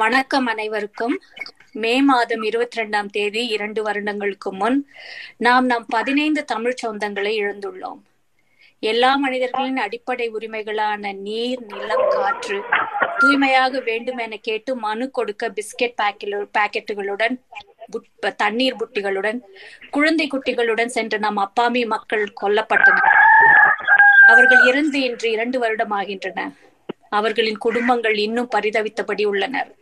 வணக்கம் அனைவருக்கும். மே மாதம் இருபத்தி ரெண்டாம் தேதி இரண்டு வருடங்களுக்கு முன் நாம் நம் பதினைந்து தமிழ் சொந்தங்களை இழந்துள்ளோம். எல்லா மனிதர்களின் அடிப்படை உரிமைகளான நீர் நிலம் காற்று தூய்மையாக வேண்டும் என கேட்டு மனு கொடுக்க பிஸ்கெட் பாக்கெட்டுகளுடன் தண்ணீர் புட்டிகளுடன் குழந்தை குட்டிகளுடன் சென்று நம் அப்பாமி மக்கள் கொல்லப்பட்டனர். அவர்கள் இறந்து இன்று இரண்டு வருடம் ஆகின்றன. அவர்களின் குடும்பங்கள் இன்னும் பரிதவித்தபடி உள்ளனர்.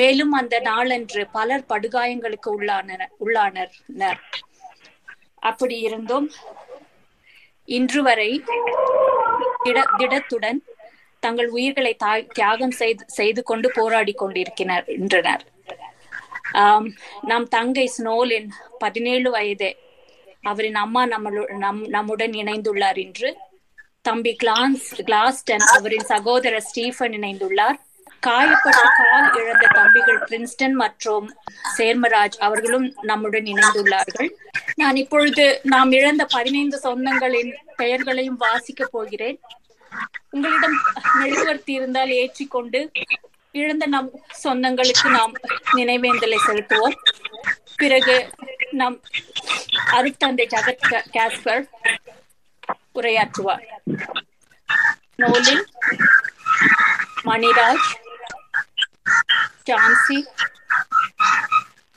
மேலும் அந்த நாளன்று பலர் படுகாயங்களுக்கு உள்ளான உள்ளானர் அப்படி இருந்தும் இன்று வரை திட திடத்துடன் தங்கள் உயிர்களை தியாகம் செய்து செய்து கொண்டு போராடி கொண்டிருக்கின்றனர் என்றனர். நம் தங்கை ஸ்னோலின் பதினேழு வயதே. அவரின் அம்மா நம்மளு நம் நம்முடன் இணைந்துள்ளார் என்று தம்பி கிளான்ஸ் கிளாஸ்டன் அவரின் சகோதரர் ஸ்டீஃபன் இணைந்துள்ளார். காயப்பட்ட கால் இழந்த தம்பிகள் பிரின்ஸ்டன் மற்றும் சேர்மராஜ் அவர்களும் நம்முடன் இணைந்துள்ளார்கள். நான் இப்பொழுது நாம் இழந்த பதினைந்து சொந்தங்களின் பெயர்களையும் வாசிக்க போகிறேன். உங்களிடம் மெழுகுவர்த்தி இருந்தால் ஏற்றிக்கொண்டு இழந்த நம் சொந்தங்களுக்கு நாம் நினைவேந்தலை செலுத்துவோம். பிறகு நம் அருட்தந்தை ஜகத் காஸ்பர் உரையாற்றுவார். நூலில் மணிராஜ் ஜான்சி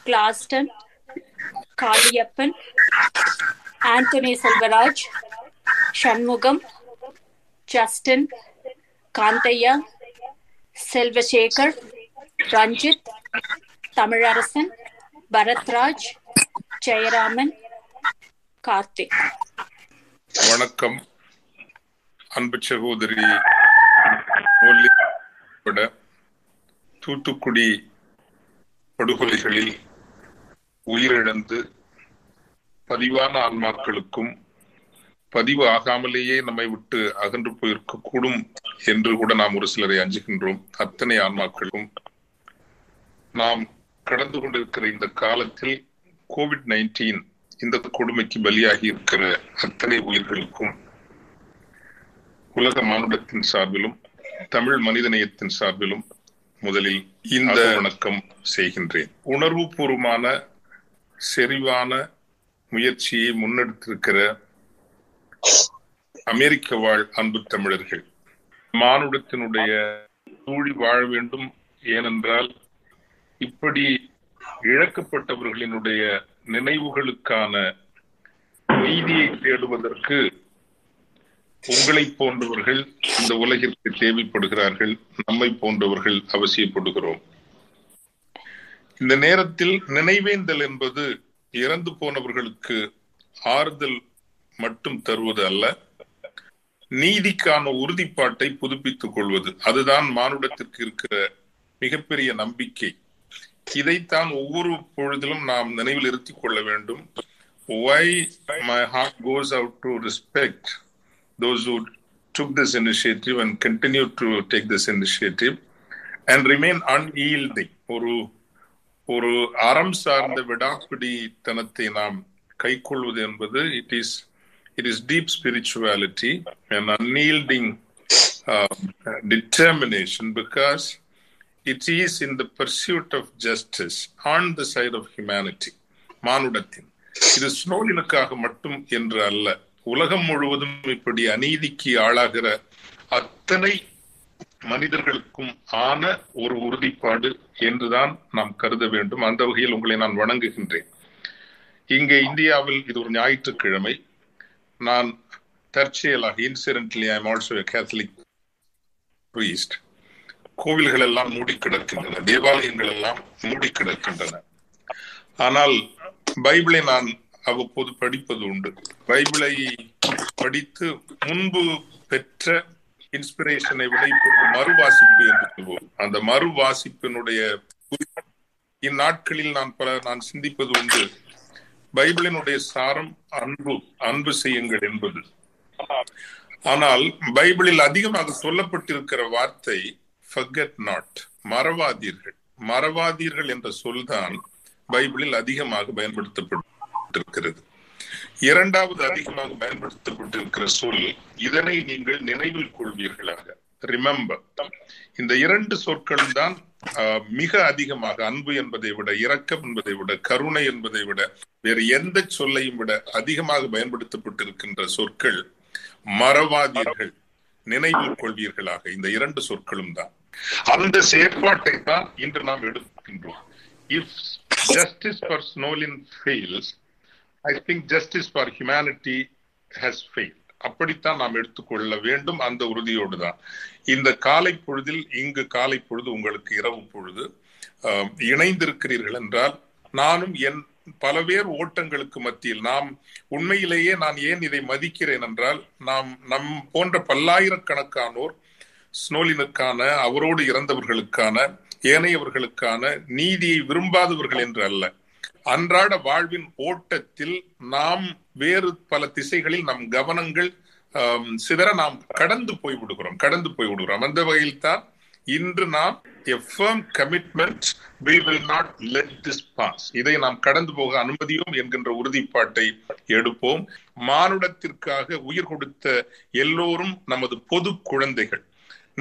கிளாஸ்டன் காளியப்பன் ஆண்டனி செல்வராஜ் சண்முகம் ஜஸ்டின் காந்தையா செல்வசேகர் ரஞ்சித் தமிழரசன் பரத்ராஜ் ஜெயராமன் கார்த்திக் வணக்கம். அன்பு சகோதரி தூத்துக்குடி படுகொலைகளில் உயிரிழந்து பதிவான ஆன்மாக்களுக்கும் பதிவு ஆகாமலேயே நம்மை விட்டு அகன்று போயிருக்க கூடும் என்று கூட நாம் ஒரு சிலரை அஞ்சுகின்றோம். அத்தனை ஆன்மாக்களும் நாம் கடந்து கொண்டிருக்கிற இந்த காலத்தில் கோவிட் நைன்டீன் இந்த கொடுமைக்கு பலியாகி இருக்கிற அத்தனை உயிர்களுக்கும் உலக மானுடத்தின் சார்பிலும் தமிழ் மனிதநேயத்தின் சார்பிலும் முதலில் இந்த வணக்கம் செய்கின்றேன். உணர்வு பூர்வமான செறிவான முயற்சியை முன்னெடுத்திருக்கிற அமெரிக்க வாழ் அன்பு தமிழர்கள். மானுடத்தினுடைய தூழி வாழ வேண்டும் ஏனென்றால் இப்படி இழக்கப்பட்டவர்களினுடைய நினைவுகளுக்கான நீதியை தேடுவதற்கு உங்களை போன்றவர்கள் இந்த உலகிற்கு தேவைப்படுகிறார்கள் நம்மை போன்றவர்கள் அவசியப்படுகிறோம். இந்த நேரத்தில் நினைவேந்தல் என்பது இறந்து போனவர்களுக்கு ஆறுதல் மட்டும் தருவது அல்ல நீதிக்கான உறுதிப்பாட்டை புதுப்பித்துக் கொள்வது. அதுதான் மானுடத்திற்கு இருக்கிற மிகப்பெரிய நம்பிக்கை. இதைத்தான் ஒவ்வொரு பொழுதிலும் நாம் நினைவில் இருத்திக் கொள்ள வேண்டும். Why my heart goes out to respect those who took this initiative and continue to take this initiative and remain unyielding ஒரு ஒரு அறம் சார்ந்த விடாப்பிடித்தனத்தை நாம் கைக்கொள்வது என்பது it is it is deep spirituality and unyielding determination because it is in the pursuit of justice on the side of humanity மானுடத்தின் இது ஸ்னோலினுக்காக மட்டும் என்று அல்ல உலகம் முழுவதும் இப்படி அநீதிக்கு ஆளாகிற அத்தனை மனிதர்களுக்கும் ஆன ஒரு உறுதிப்பாடு என்றுதான் நாம் கருத வேண்டும். அந்த வகையில் உங்களை நான் வணங்குகின்றேன். இங்கே இந்தியாவில் இது ஒரு ஞாயிற்றுக்கிழமை. நான் தற்செயலாக incidentally I also Catholic priest கோவில்கள் எல்லாம் மூடி கிடக்கின்றன தேவாலயங்கள் எல்லாம் மூடி கிடக்கின்றன ஆனால் பைபிளை நான் அவ்வப்போது படிப்பது உண்டு. பைபிளை படித்து முன்பு பெற்ற இன்ஸ்பிரேஷனை விட இப்போது மறுவாசிப்பு என்று சொல்வோம். அந்த மறுவாசிப்பினுடைய இந்நாட்களில் நான் பல நான் சிந்திப்பது உண்டு. பைபிளினுடைய சாரம் அன்பு அன்பு செய்யுங்கள் என்பது. ஆனால் பைபிளில் அதிகமாக சொல்லப்பட்டிருக்கிற வார்த்தை ஃபர்கெட் நாட் மறவாதீர்கள். மறவாதீர்கள் என்ற சொல்தான் பைபிளில் அதிகமாக பயன்படுத்தப்படும். பயன்படுத்தப்பட்டிருக்கிறது. இரண்டாவது அதிகமாக பயன்படுத்தப்பட்டிருக்கிற சொல் இதனை நீங்கள் நினைவில் கொள்வீர்களாக. ரிமெம்பர் இந்த இரண்டு சொற்களும் தான் மிக அதிகமாக அன்பு என்பதை விட இரக்கம் என்பதை விட கருணை என்பதை விட வேறு எந்த சொல்லையும் விட அதிகமாக பயன்படுத்தப்பட்டிருக்கின்ற சொற்கள் மறவாதீர்கள் நினைவில் கொள்வீர்களாக. இந்த இரண்டு சொற்களும் தான். அந்த செயற்பாட்டை தான் இன்று நாம் எடுக்கின்றோம். If justice for Snowlin fails I think justice for humanity has fail அப்படித்தான் நாம் எடுத்துக்கொள்ள வேண்டும் அந்த உறுதியோடு தான். இந்த காலை பொழுதில் இங்கு காலை பொழுது உங்களுக்கு இரவு பொழுது ஆஹ், இணைந்திருக்கிறீர்கள் என்றால் நானும் என் பலவேறு ஓட்டங்களுக்கு மத்தியில் நாம் உண்மையிலேயே நான் ஏன் இதை மதிக்கிறேன் என்றால் நாம் நம் போன்ற பல்லாயிரக்கணக்கானோர் ஸ்னோலினுக்கான அவரோடு இறந்தவர்களுக்கான ஏனையவர்களுக்கான நீதியை விரும்பாதவர்கள் என்று அல்ல. அன்றாட வாழ்வின் ஓட்டத்தில் நாம் வேறு பல திசைகளில் நம் கவனங்கள் சிதற நாம் கடந்து போய் விடுகிறோம் கடந்து போய் விடுகிறோம். அந்த வகையில் தான் இன்று நாம் firm commitment we will not let this pass இதை நாம் கடந்து போக அனுமதியோம் என்கின்ற உறுதிப்பாட்டை எடுப்போம். மானுடத்திற்காக உயிர் கொடுத்த எல்லோரும் நமது பொது குழந்தைகள்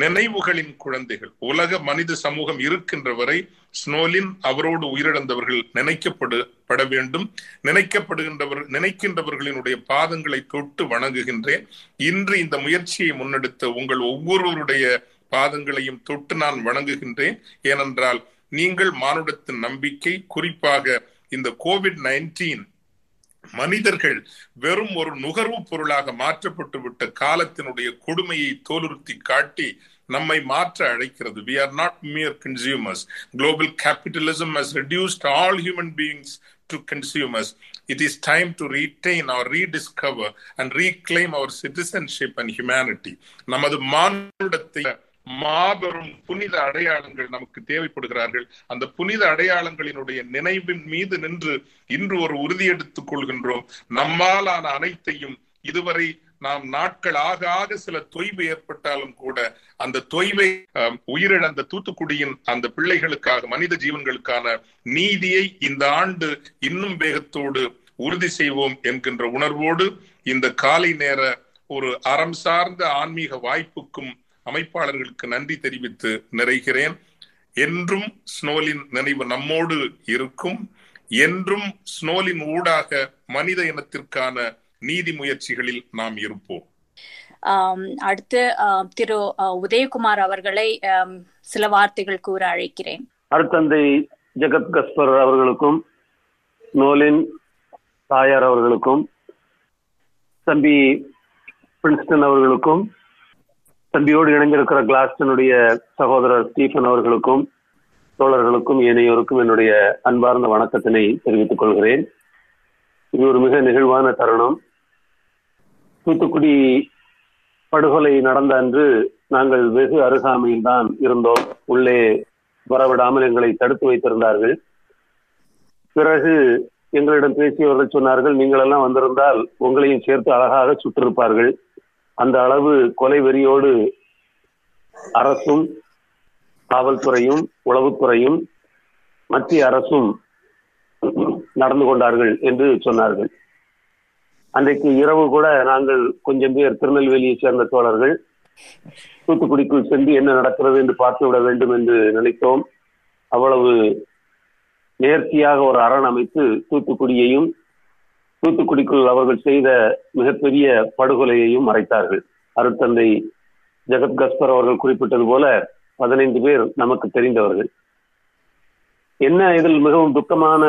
நினைவுகளின் குழந்தைகள் உலக மனித சமூகம் இருக்கின்ற வரை ஸ்னோலின் அவரோடு உயிரிழந்தவர்கள் நினைக்கப்பட பட வேண்டும். நினைக்கப்படுகின்றவர் நினைக்கின்றவர்களினுடைய பாதங்களை தொட்டு வணங்குகின்றேன். இன்று இந்த முயற்சியை முன்னெடுத்த உங்கள் ஒவ்வொருவருடைய பாதங்களையும் தொட்டு நான் வணங்குகின்றேன். ஏனென்றால் நீங்கள் மானுடத்தின் நம்பிக்கை குறிப்பாக இந்த கோவிட் நைன்டீன் மனிதர்கள் வெறும் ஒரு நுகர்வு பொருளாக மாற்றப்பட்டு விட்ட காலத்தினுடைய கொடுமையை தோலுறுத்தி காட்டி நம்மை மாற்ற அழைக்கிறது we are not mere consumers global capitalism has reduced all human beings to consumers it is time to retain or rediscover and reclaim our citizenship and humanity நமது மானுடத்தில் மாபெரும் புனித அடையாளங்கள் நமக்கு தேவைப்படுகிறார்கள். அந்த புனித அடையாளங்களினுடைய நினைவின் மீது நின்று இன்று ஒரு உறுதி எடுத்துக் கொள்கின்றோம். நம்மாலான அனைத்தையும் இதுவரை நாம் நாட்கள் ஆக ஆக சில தொய்வு ஏற்பட்டாலும் கூட அந்த தொய்வை உயிரிழந்த தூத்துக்குடியின் அந்த பிள்ளைகளுக்காக மனித ஜீவன்களுக்கான நீதியை இந்த ஆண்டு இன்னும் வேகத்தோடு உறுதி செய்வோம் என்கின்ற உணர்வோடு இந்த காலை நேர ஒரு அறம் சார்ந்த ஆன்மீக வாய்ப்புக்கும் அமைப்பாளர்களுக்கு நன்றி தெரிவித்து நிறைகிறேன். என்றும் ஸ்னோலின் நினைவு நம்மோடு இருக்கும். என்றும் ஸ்னோலின் ஊடாக மனித இனத்திற்கான நீதி முயற்சிகளில் நாம் இருப்போம். அடுத்து திரு உதயகுமார் அவர்களை சில வார்த்தைகள் கூற அழைக்கிறேன். அருத்தந்தை ஜெகத் கஸ்பர் அவர்களுக்கும் நோலின் தாயார் அவர்களுக்கும் தம்பி பிரின்ஸ்டன் அவர்களுக்கும் தம்பியோடு இணைந்திருக்கிற கிளாஸ்டனுடைய சகோதரர் ஸ்டீஃபன் அவர்களுக்கும் தோழர்களுக்கும் ஏனையோருக்கும் என்னுடைய அன்பார்ந்த வணக்கத்தினை தெரிவித்துக் கொள்கிறேன். இது ஒரு மிக நிகழ்வான தருணம். தூத்துக்குடி படுகொலை நடந்த அன்று நாங்கள் வெகு அருகாமையில் தான் இருந்தோம். உள்ளே வரவிடாமல் எங்களை தடுத்து வைத்திருந்தார்கள். பிறகு எங்களிடம் பேசியவர்கள் சொன்னார்கள் நீங்களெல்லாம் வந்திருந்தால் உங்களையும் சேர்த்து அழகாக சுற்றிருப்பார்கள். அந்த அளவு கொலை வெறியோடு அரசும் காவல்துறையும் உளவுத்துறையும் மத்திய அரசும் நடந்து கொண்டார்கள் என்று சொன்னார்கள். அன்றைக்கு இரவு கூட நாங்கள் கொஞ்சம் பேர் திருநெல்வேலியை சேர்ந்த தோழர்கள் தூத்துக்குடிக்குள் சென்று என்ன நடக்கிறது என்று பார்த்து விட வேண்டும் என்று நினைத்தோம். அவ்வளவு நேர்த்தியாக ஒரு அரண் அமைத்து தூத்துக்குடியையும் தூத்துக்குடிக்குள் அவர்கள் செய்த மிகப்பெரிய படுகொலையையும் மறைத்தார்கள். அருட்தந்தை ஜெகத் கஸ்பர் அவர்கள் குறிப்பிட்டது போல பதினைந்து பேர் நமக்கு தெரிந்தவர்கள். என்ன இதில் மிகவும் துக்கமான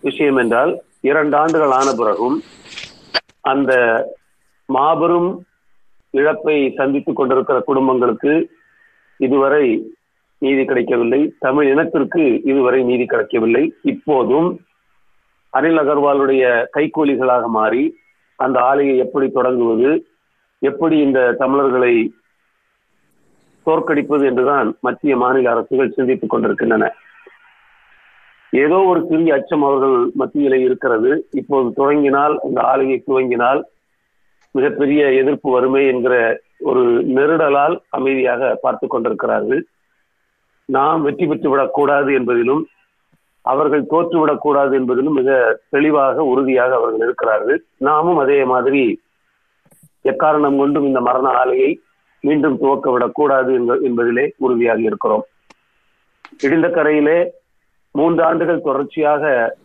விஷயம் என்றால் இரண்டு ஆண்டுகள் ஆன பிறகும் அந்த மாபெரும் இழப்பை சந்தித்துக் கொண்டிருக்கிற குடும்பங்களுக்கு இதுவரை நீதி கிடைக்கவில்லை. தமிழ் இனத்திற்கு இதுவரை நீதி கிடைக்கவில்லை. இப்போதும் அனில் அகர்வாலுடைய கைக்கூலிகளாக மாறி அந்த ஆலையை எப்படி தொடங்குவது எப்படி இந்த தமிழர்களை தோற்கடிப்பது என்றுதான் மத்திய மாநில அரசுகள் சிந்தித்துக் கொண்டிருக்கின்றன. ஏதோ ஒரு சிறிய அச்சம் அவர்கள் மத்தியிலே இருக்கிறது. இப்போது துவங்கினால் இந்த ஆலையை துவங்கினால் மிகப்பெரிய எதிர்ப்பு வறுமை என்கிற ஒரு நெருடலால் அமைதியாக பார்த்து கொண்டிருக்கிறார்கள். நாம் வெற்றி பெற்று விடக்கூடாது என்பதிலும் அவர்கள் தோற்றுவிடக்கூடாது என்பதிலும் மிக தெளிவாக உறுதியாக அவர்கள் இருக்கிறார்கள். நாமும் அதே மாதிரி எக்காரணம் கொண்டும் இந்த மரண ஆலையை மீண்டும் துவக்க விடக்கூடாது என்பதிலே உறுதியாக இருக்கிறோம். இடிந்த கரையிலே மூன்று ஆண்டுகள் தொடர்ச்சியாக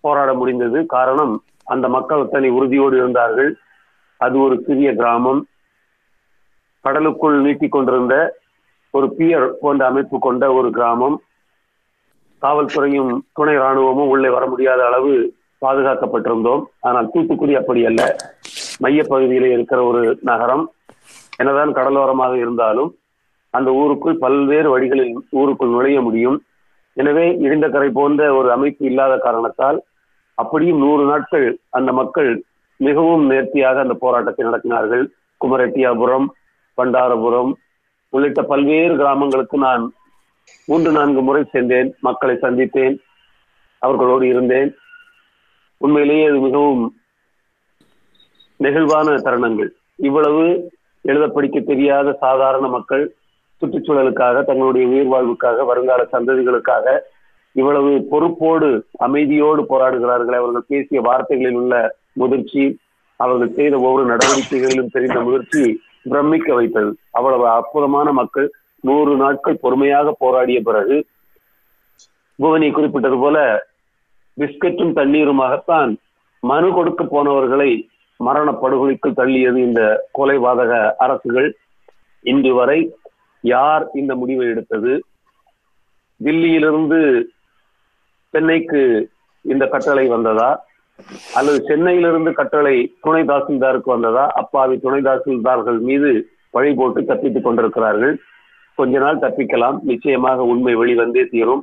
போராட முடிந்தது. காரணம் அந்த மக்கள் தனி உறுதியோடு இருந்தார்கள். அது ஒரு சிறிய கிராமம். கடலுக்குள் நீட்டிக் கொண்டிருந்த ஒரு பியர் போன்ற அமைப்பு கொண்ட ஒரு கிராமம். காவல்துறையும் துணை ராணுவமும் உள்ளே வர முடியாத அளவு பாதுகாக்கப்பட்டிருந்தோம். ஆனால் தூத்துக்குடி அப்படி அல்ல. மைய இருக்கிற ஒரு நகரம். என்னதான் கடலோரமாக இருந்தாலும் அந்த ஊருக்குள் பல்வேறு வழிகளில் ஊருக்குள் நுழைய முடியும். எனவே இடிந்த கரை போன்ற ஒரு அமைப்பு இல்லாத காரணத்தால் அப்படியும் நூறு நாட்கள் அந்த மக்கள் மிகவும் நேர்த்தியாக அந்த போராட்டத்தை நடத்தினார்கள். குமரெட்டியாபுரம் பண்டாரபுரம் உள்ளிட்ட பல்வேறு கிராமங்களுக்கு நான் மூன்று நான்கு முறை சென்றேன் மக்களை சந்தித்தேன். அவர்களோடு இருந்தேன். உண்மையிலேயே அது மிகவும் நெகிழ்வான தருணங்கள். இவ்வளவு எழுத படிக்க தெரியாத சாதாரண மக்கள் சுற்றுச்சூழலுக்காக தங்களுடைய உயிர் வாழ்வுக்காக வருங்கால சந்ததிகளுக்காக இவ்வளவு பொறுப்போடு அமைதியோடு போராடுகிறார்கள். அவர்கள் பேசிய வார்த்தைகளில் உள்ள முதிர்ச்சி அவர்கள் செய்த ஒவ்வொரு நடவடிக்கைகளிலும் தெரிந்த முதிர்ச்சி பிரமிக்க வைத்தது. அவ்வளவு அற்புதமான மக்கள் நூறு நாட்கள் பொறுமையாக போராடிய பிறகு புவனி குறிப்பிட்டது போல பிஸ்கட்டும் தண்ணீருமாகத்தான் மனு கொடுக்க போனவர்களை மரண படுகொலைக்கு தள்ளியது இந்த கொலைவாதக அரசுகள். இன்று வரை யார் இந்த முடிவை எடுத்தது? தில்லியிலிருந்து சென்னைக்கு இந்த கட்டளை வந்ததா? அல்லது சென்னையிலிருந்து கட்டளை துணை தாசில்தாருக்கு வந்ததா? அப்பாவி துணை தாசில்தார்கள் மீது வழி போட்டு தப்பித்துக் கொண்டிருக்கிறார்கள். கொஞ்ச நாள் தப்பிக்கலாம். நிச்சயமாக உண்மை வெளிவந்தே தீரும்.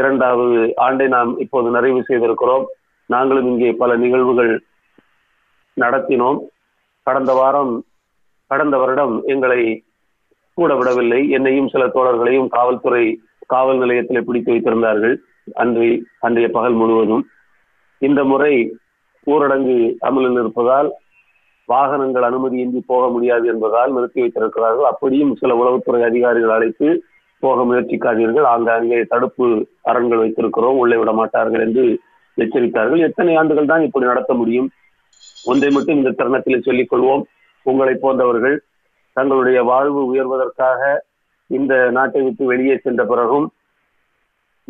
இரண்டாவது ஆண்டை நாம் இப்போது நிறைவு செய்திருக்கிறோம். நாங்களும் இங்கே பல நிகழ்வுகள் நடத்தினோம். கடந்த வாரம் கடந்த வருடம் எங்களை கூட விடவில்லை. என்னையும் சில தோழர்களையும் காவல்துறை காவல் நிலையத்தில் பிடித்து வைத்திருந்தார்கள். அன்றை அன்றைய பகல் முழுவதும். இந்த முறை ஊரடங்கு அமலில் இருப்பதால் வாகனங்கள் அனுமதியின்றி போக முடியாது என்பதால் நிறுத்தி வைத்திருக்கிறார்கள். அப்படியும் சில உளவுத்துறை அதிகாரிகள் அழைத்து போக முயற்சிக்காதீர்கள். ஆங்காங்கே தடுப்பு அரண்கள் வைத்திருக்கிறோம். உள்ளே விட மாட்டார்கள் என்று எச்சரித்தார்கள். எத்தனை ஆண்டுகள் தான் இப்படி நடத்த முடியும்? ஒன்றை மட்டும் இந்த தருணத்தில் சொல்லிக் கொள்வோம். உங்களை போன்றவர்கள் தங்களுடைய வாழ்வு உயர்வதற்காக இந்த நாட்டை விட்டு வெளியே சென்ற பிறகும்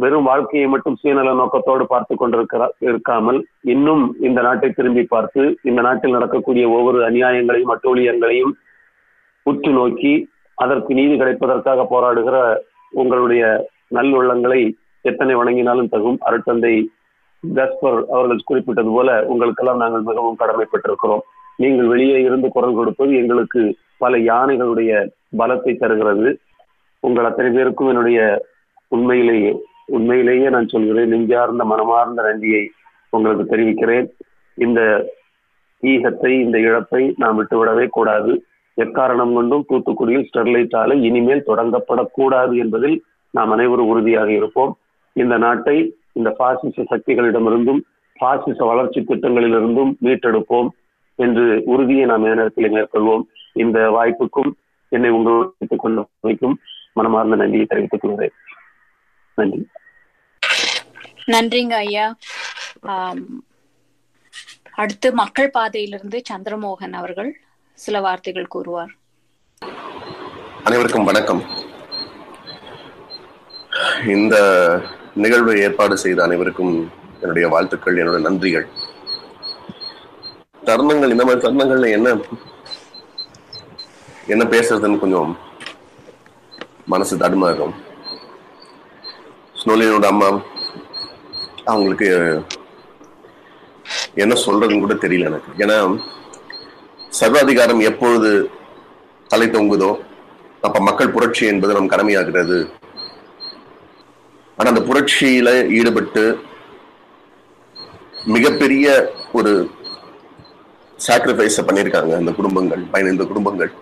வெறும் வாழ்க்கையை மட்டும் சுயநல நோக்கத்தோடு பார்த்து கொண்டிருக்கிறார் இருக்காமல் இன்னும் இந்த நாட்டை திரும்பி பார்த்து இந்த நாட்டில் நடக்கக்கூடிய ஒவ்வொரு அநியாயங்களையும் அட்டூழியங்களையும் உற்று நோக்கி அதற்கு நீதி கிடைப்பதற்காக போராடுகிற உங்களுடைய நல்லுள்ளங்களை எத்தனை வணங்கினாலும் தகும். அருட்தந்தை கஸ்பர் அவர்கள் குறிப்பிட்டது போல உங்களுக்கெல்லாம் நாங்கள் மிகவும் கடமைப்பட்டிருக்கிறோம். நீங்கள் வெளியே இருந்து குரல் கொடுப்பது எங்களுக்கு பல யானைகளுடைய பலத்தை தருகிறது. உங்கள் அத்தனை பேருக்கும் என்னுடைய உண்மையிலேயே உண்மையிலேயே நான் சொல்கிறேன் நெஞ்சார்ந்த மனமார்ந்த நன்றியை உங்களுக்கு தெரிவிக்கிறேன். இந்த ஈகத்தை இந்த இழப்பை நாம் விட்டுவிடவே கூடாது. எக்காரணம் கொண்டும் தூத்துக்குடியில் ஸ்டெர்லைட் ஆலை இனிமேல் தொடங்கப்படக்கூடாது என்பதில் நாம் அனைவரும் உறுதியாக இருப்போம். இந்த நாட்டை இந்த பாசிச சக்திகளிடமிருந்தும் பாசிச வளர்ச்சி திட்டங்களிலிருந்தும் மீட்டெடுப்போம் என்று உறுதியை நாம் நேரத்தில் மேற்கொள்வோம். இந்த வாய்ப்புக்கும் என்னை உங்களுக்கு கொண்டு வைக்கும் மனமார்ந்த நன்றியை தெரிவித்துக் கொள்கிறேன். நன்றி நன்றிங்க ஐயா. அடுத்து மக்கள் பாதையிலிருந்து சந்திரமோகன் அவர்கள் சில வார்த்தைகள் கூறுவார். அனைவருக்கும் வணக்கம். இந்த நிகழ்வை ஏற்பாடு செய்த அனைவருக்கும் என்னுடைய வாழ்த்துக்கள் என்னுடைய நன்றிகள். தருணங்கள் இந்த மாதிரி தருணங்கள்ல என்ன என்ன பேசுறதுன்னு கொஞ்சம் மனசு தடுமாறும். ஸ்னோலினோட அம்மா அவங்களுக்கு என்ன சொல்றதுன்னு கூட தெரியல எனக்கு. ஏன்னா சர்வாதிகாரம் எப்பொழுது தலை தொங்குதோ அப்ப மக்கள் புரட்சி என்பது நம் கடமையாகிறது. ஆனா அந்த புரட்சியில ஈடுபட்டு மிகப்பெரிய ஒரு சாக்ரிஃபைஸ பண்ணியிருக்காங்க அந்த குடும்பங்கள் பதினைந்து குடும்பங்கள்.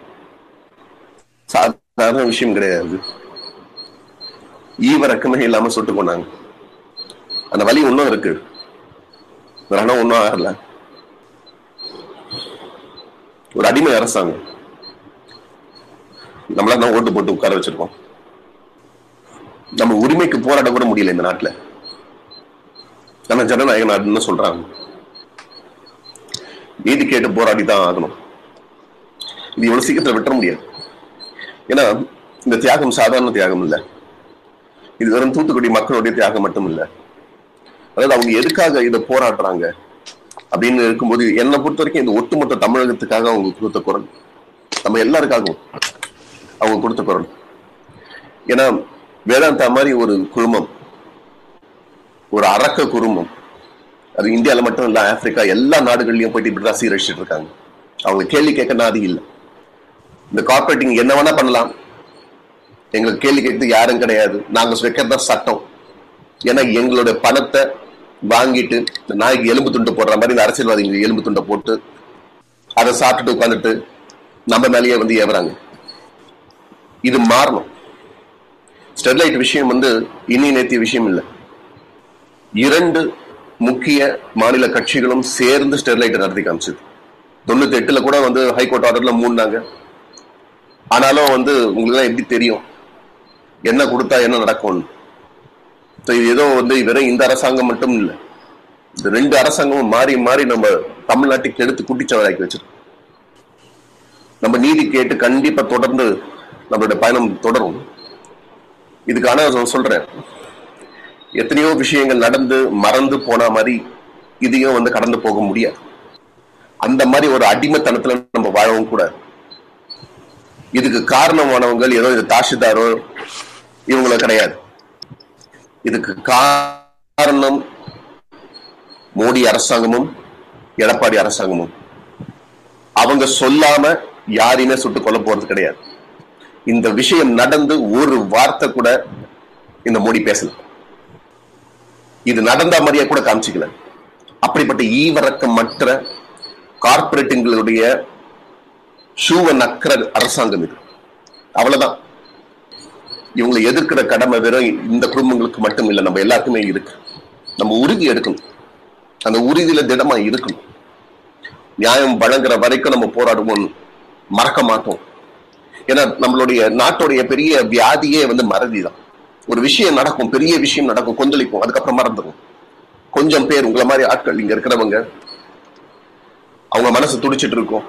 சாதாரண விஷயம் கிடையாது. ஈவரக்கமே இல்லாம சுட்டு கொண்டாங்க அந்த வலி இன்னும் இருக்கு. ரணம் ஒன்றும் ஆகல. ஒரு அடிமை அரசாங்கம். நம்மளா தான் ஓட்டு போட்டு உட்கார வச்சிருக்கோம். நம்ம உரிமைக்கு போராட கூட முடியல இந்த நாட்டுல. ஆனா ஜனநாயக நாடுன்னு சொல்றாங்க. நீதி கேட்டு போராடி தான் ஆகணும். இது இவ்வளவு சீக்கிரத்துல விட்டுற முடியாது. ஏன்னா இந்த தியாகம் சாதாரண தியாகம் இல்ல. இது வெறும் தூத்துக்குடி மக்களுடைய தியாகம் மட்டும் இல்ல அதாவது அவங்க எதுக்காக இதை போராடுறாங்க? அப்படின்னு இருக்கும்போது என்னை பொறுத்த வரைக்கும் இந்த ஒட்டுமொத்த தமிழகத்துக்காக அவங்க கொடுத்த குரல். நம்ம எல்லாருக்காகவும் அவங்க கொடுத்த குரல். ஏன்னா வேதாந்தா மாதிரி ஒரு குழுமம் ஒரு அரக்க குழுமம் அது இந்தியால மட்டும் இல்ல ஆப்பிரிக்கா எல்லா நாடுகள்லயும் போயிட்டு இப்படிதான் சீரழிச்சிட்டு இருக்காங்க. அவங்க கேள்வி கேட்க நாதி இல்லை. இந்த கார்பரேட்டிங் என்ன வேணா பண்ணலாம். எங்களுக்கு கேள்வி கேட்கறது யாரும் கிடையாது. நாங்க வைக்கிறதா சட்டம். ஏன்னா எங்களோட பணத்தை வாங்கிட்டு இந்த நாய்க்கு எலும்பு துண்டு போடுற மாதிரி இந்த அரசியல்வாதிகள் எலும்பு துண்டை போட்டு அதை சாப்பிட்டுட்டு உட்காந்துட்டு நம்ம மேலேயே வந்து ஏவுறாங்க. இது மாறணும். ஸ்டெர்லைட் விஷயம் வந்து இனி நேத்திய விஷயம் இல்லை. இரண்டு முக்கிய மாநில கட்சிகளும் சேர்ந்து ஸ்டெர்லைட் நடத்தி காமிச்சது. தொண்ணூத்தி எட்டுல கூட வந்து ஹைகோர்ட் ஆர்டர்ல மூணாங்க. ஆனாலும் வந்து உங்களுக்கு எப்படி தெரியும்? என்ன கொடுத்தா என்ன நடக்கும்னு. இது ஏதோ வந்து வெறும் இந்த அரசாங்கம் மட்டும் இல்லை. இந்த ரெண்டு அரசாங்கமும் மாறி மாறி நம்ம தமிழ்நாட்டுக்கு எடுத்து குட்டிச்சவராக்கி வச்சிருக்கோம். நம்ம நீதி கேட்டு கண்டிப்பா தொடர்ந்து நம்மளுடைய பயணம் தொடரும். இதுக்கான சொல்றேன். எத்தனையோ விஷயங்கள் நடந்து மறந்து போன மாதிரி இதையும் வந்து கடந்து போக முடியாது. அந்த மாதிரி ஒரு அடிமைத்தனத்துல நம்ம வாழவும் கூடாது. இதுக்கு காரணமானவங்க ஏதோ இது தாசில்தாரோ இவங்கள கிடையாது. இதுக்கு காரணம் மோடி அரசாங்கமும் எடப்பாடி அரசாங்கமும். அவங்க சொல்லாம யாரையுமே சுட்டு கொல்ல போறது கிடையாது. இந்த விஷயம் நடந்து ஒரு வார்த்தை கூட இந்த மோடி பேசல. இது நடந்த மாதிரியே கூட காமிச்சிக்கல. அப்படிப்பட்ட ஈவரக்கம் மற்ற கார்பரேட்டுங்களுடைய ஷூவை நக்கிற அரசாங்கம் இது. அவ்வளவுதான். இவங்களை எதிர்க்கிற கடமை வெறும் இந்த குடும்பங்களுக்கு மட்டும் இல்லை நம்ம எல்லாருக்குமே இருக்கு. நம்ம உறுதி எடுக்கணும். அந்த உறுதியில திடமா இருக்கணும். நியாயம் வழங்குற வரைக்கும் நம்ம போராடுவோம் மறக்க மாட்டோம். ஏன்னா நம்மளுடைய நாட்டுடைய பெரிய வியாதியே வந்து மறதி தான் ஒரு விஷயம் நடக்கும் பெரிய விஷயம் நடக்கும் கொந்தளிக்கும் அதுக்கப்புறம் மறந்துடும் கொஞ்சம் பேர் உங்களை மாதிரி ஆட்கள் இங்க இருக்கிறவங்க அவங்க மனசு துடிச்சிட்டு இருக்கும்.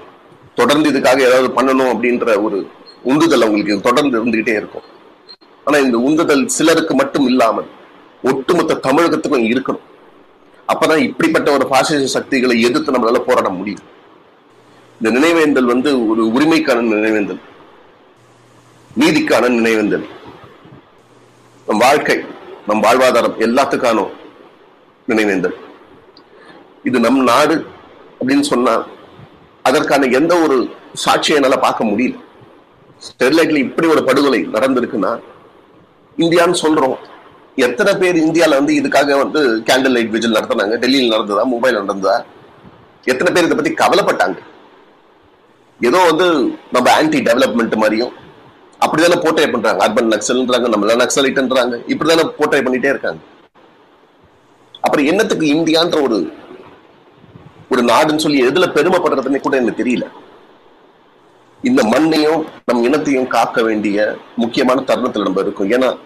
தொடர்ந்து இதுக்காக ஏதாவது பண்ணணும் அப்படின்ற ஒரு உந்துதல் அவங்களுக்கு தொடர்ந்து இருந்துகிட்டே இருக்கும். ஆனா இந்த உந்துதல் சிலருக்கு மட்டும் இல்லாமல் ஒட்டுமொத்த தமிழகத்துக்கும் இருக்கணும். அப்பதான் இப்படிப்பட்ட ஒரு பாசிச சக்திகளை எதிர்த்து நம்மளால போராட முடியும். இந்த நினைவேந்தல் வந்து ஒரு உரிமைக்கான நினைவேந்தல். நீதிக்கான நினைவேந்தல். நம் வாழ்க்கை நம் வாழ்வாதாரம் எல்லாத்துக்கான நினைவேந்தல். இது நம் நாடு அப்படின்னு சொன்னா அதற்கான எந்த ஒரு சாட்சியை என்னால பார்க்க முடியல. ஸ்டெர்லைட்ல இப்படி ஒரு படுகொலை நடந்திருக்குன்னா இந்தியான்னு சொல்றோம். எத்தனை பேர் இந்தியால வந்து இதுக்காக வந்து கேண்டில் லைட் விஜில் நடத்தினாங்க? டெல்லியில் நடந்ததா? மும்பையில் நடந்ததா? எத்தனை பேர் இதை பத்தி கவலைப்பட்டாங்க? ஏதோ வந்து நம்ம ஆன்டி டெவலப்மெண்ட் மாதிரியும் அப்படிதானே போர்ட்ரே பண்றாங்க. அர்பன் நக்சல்ன்றாங்க நம்மள நக்சலைட்ன்றாங்க இப்படிதானே போர்ட்ரே பண்ணிட்டே இருக்காங்க. அப்புறம் என்னத்துக்கு இந்தியான்ற ஒரு ஒரு நாடுன்னு சொல்லி எதுல பெருமைப்படுறதுன்னு கூட எனக்கு தெரியல. இந்த மண்ணையும் நம் இனத்தையும் காக்க வேண்டிய முக்கியமான தருணத்தில் நம்ம இருக்கும். ஏன்னா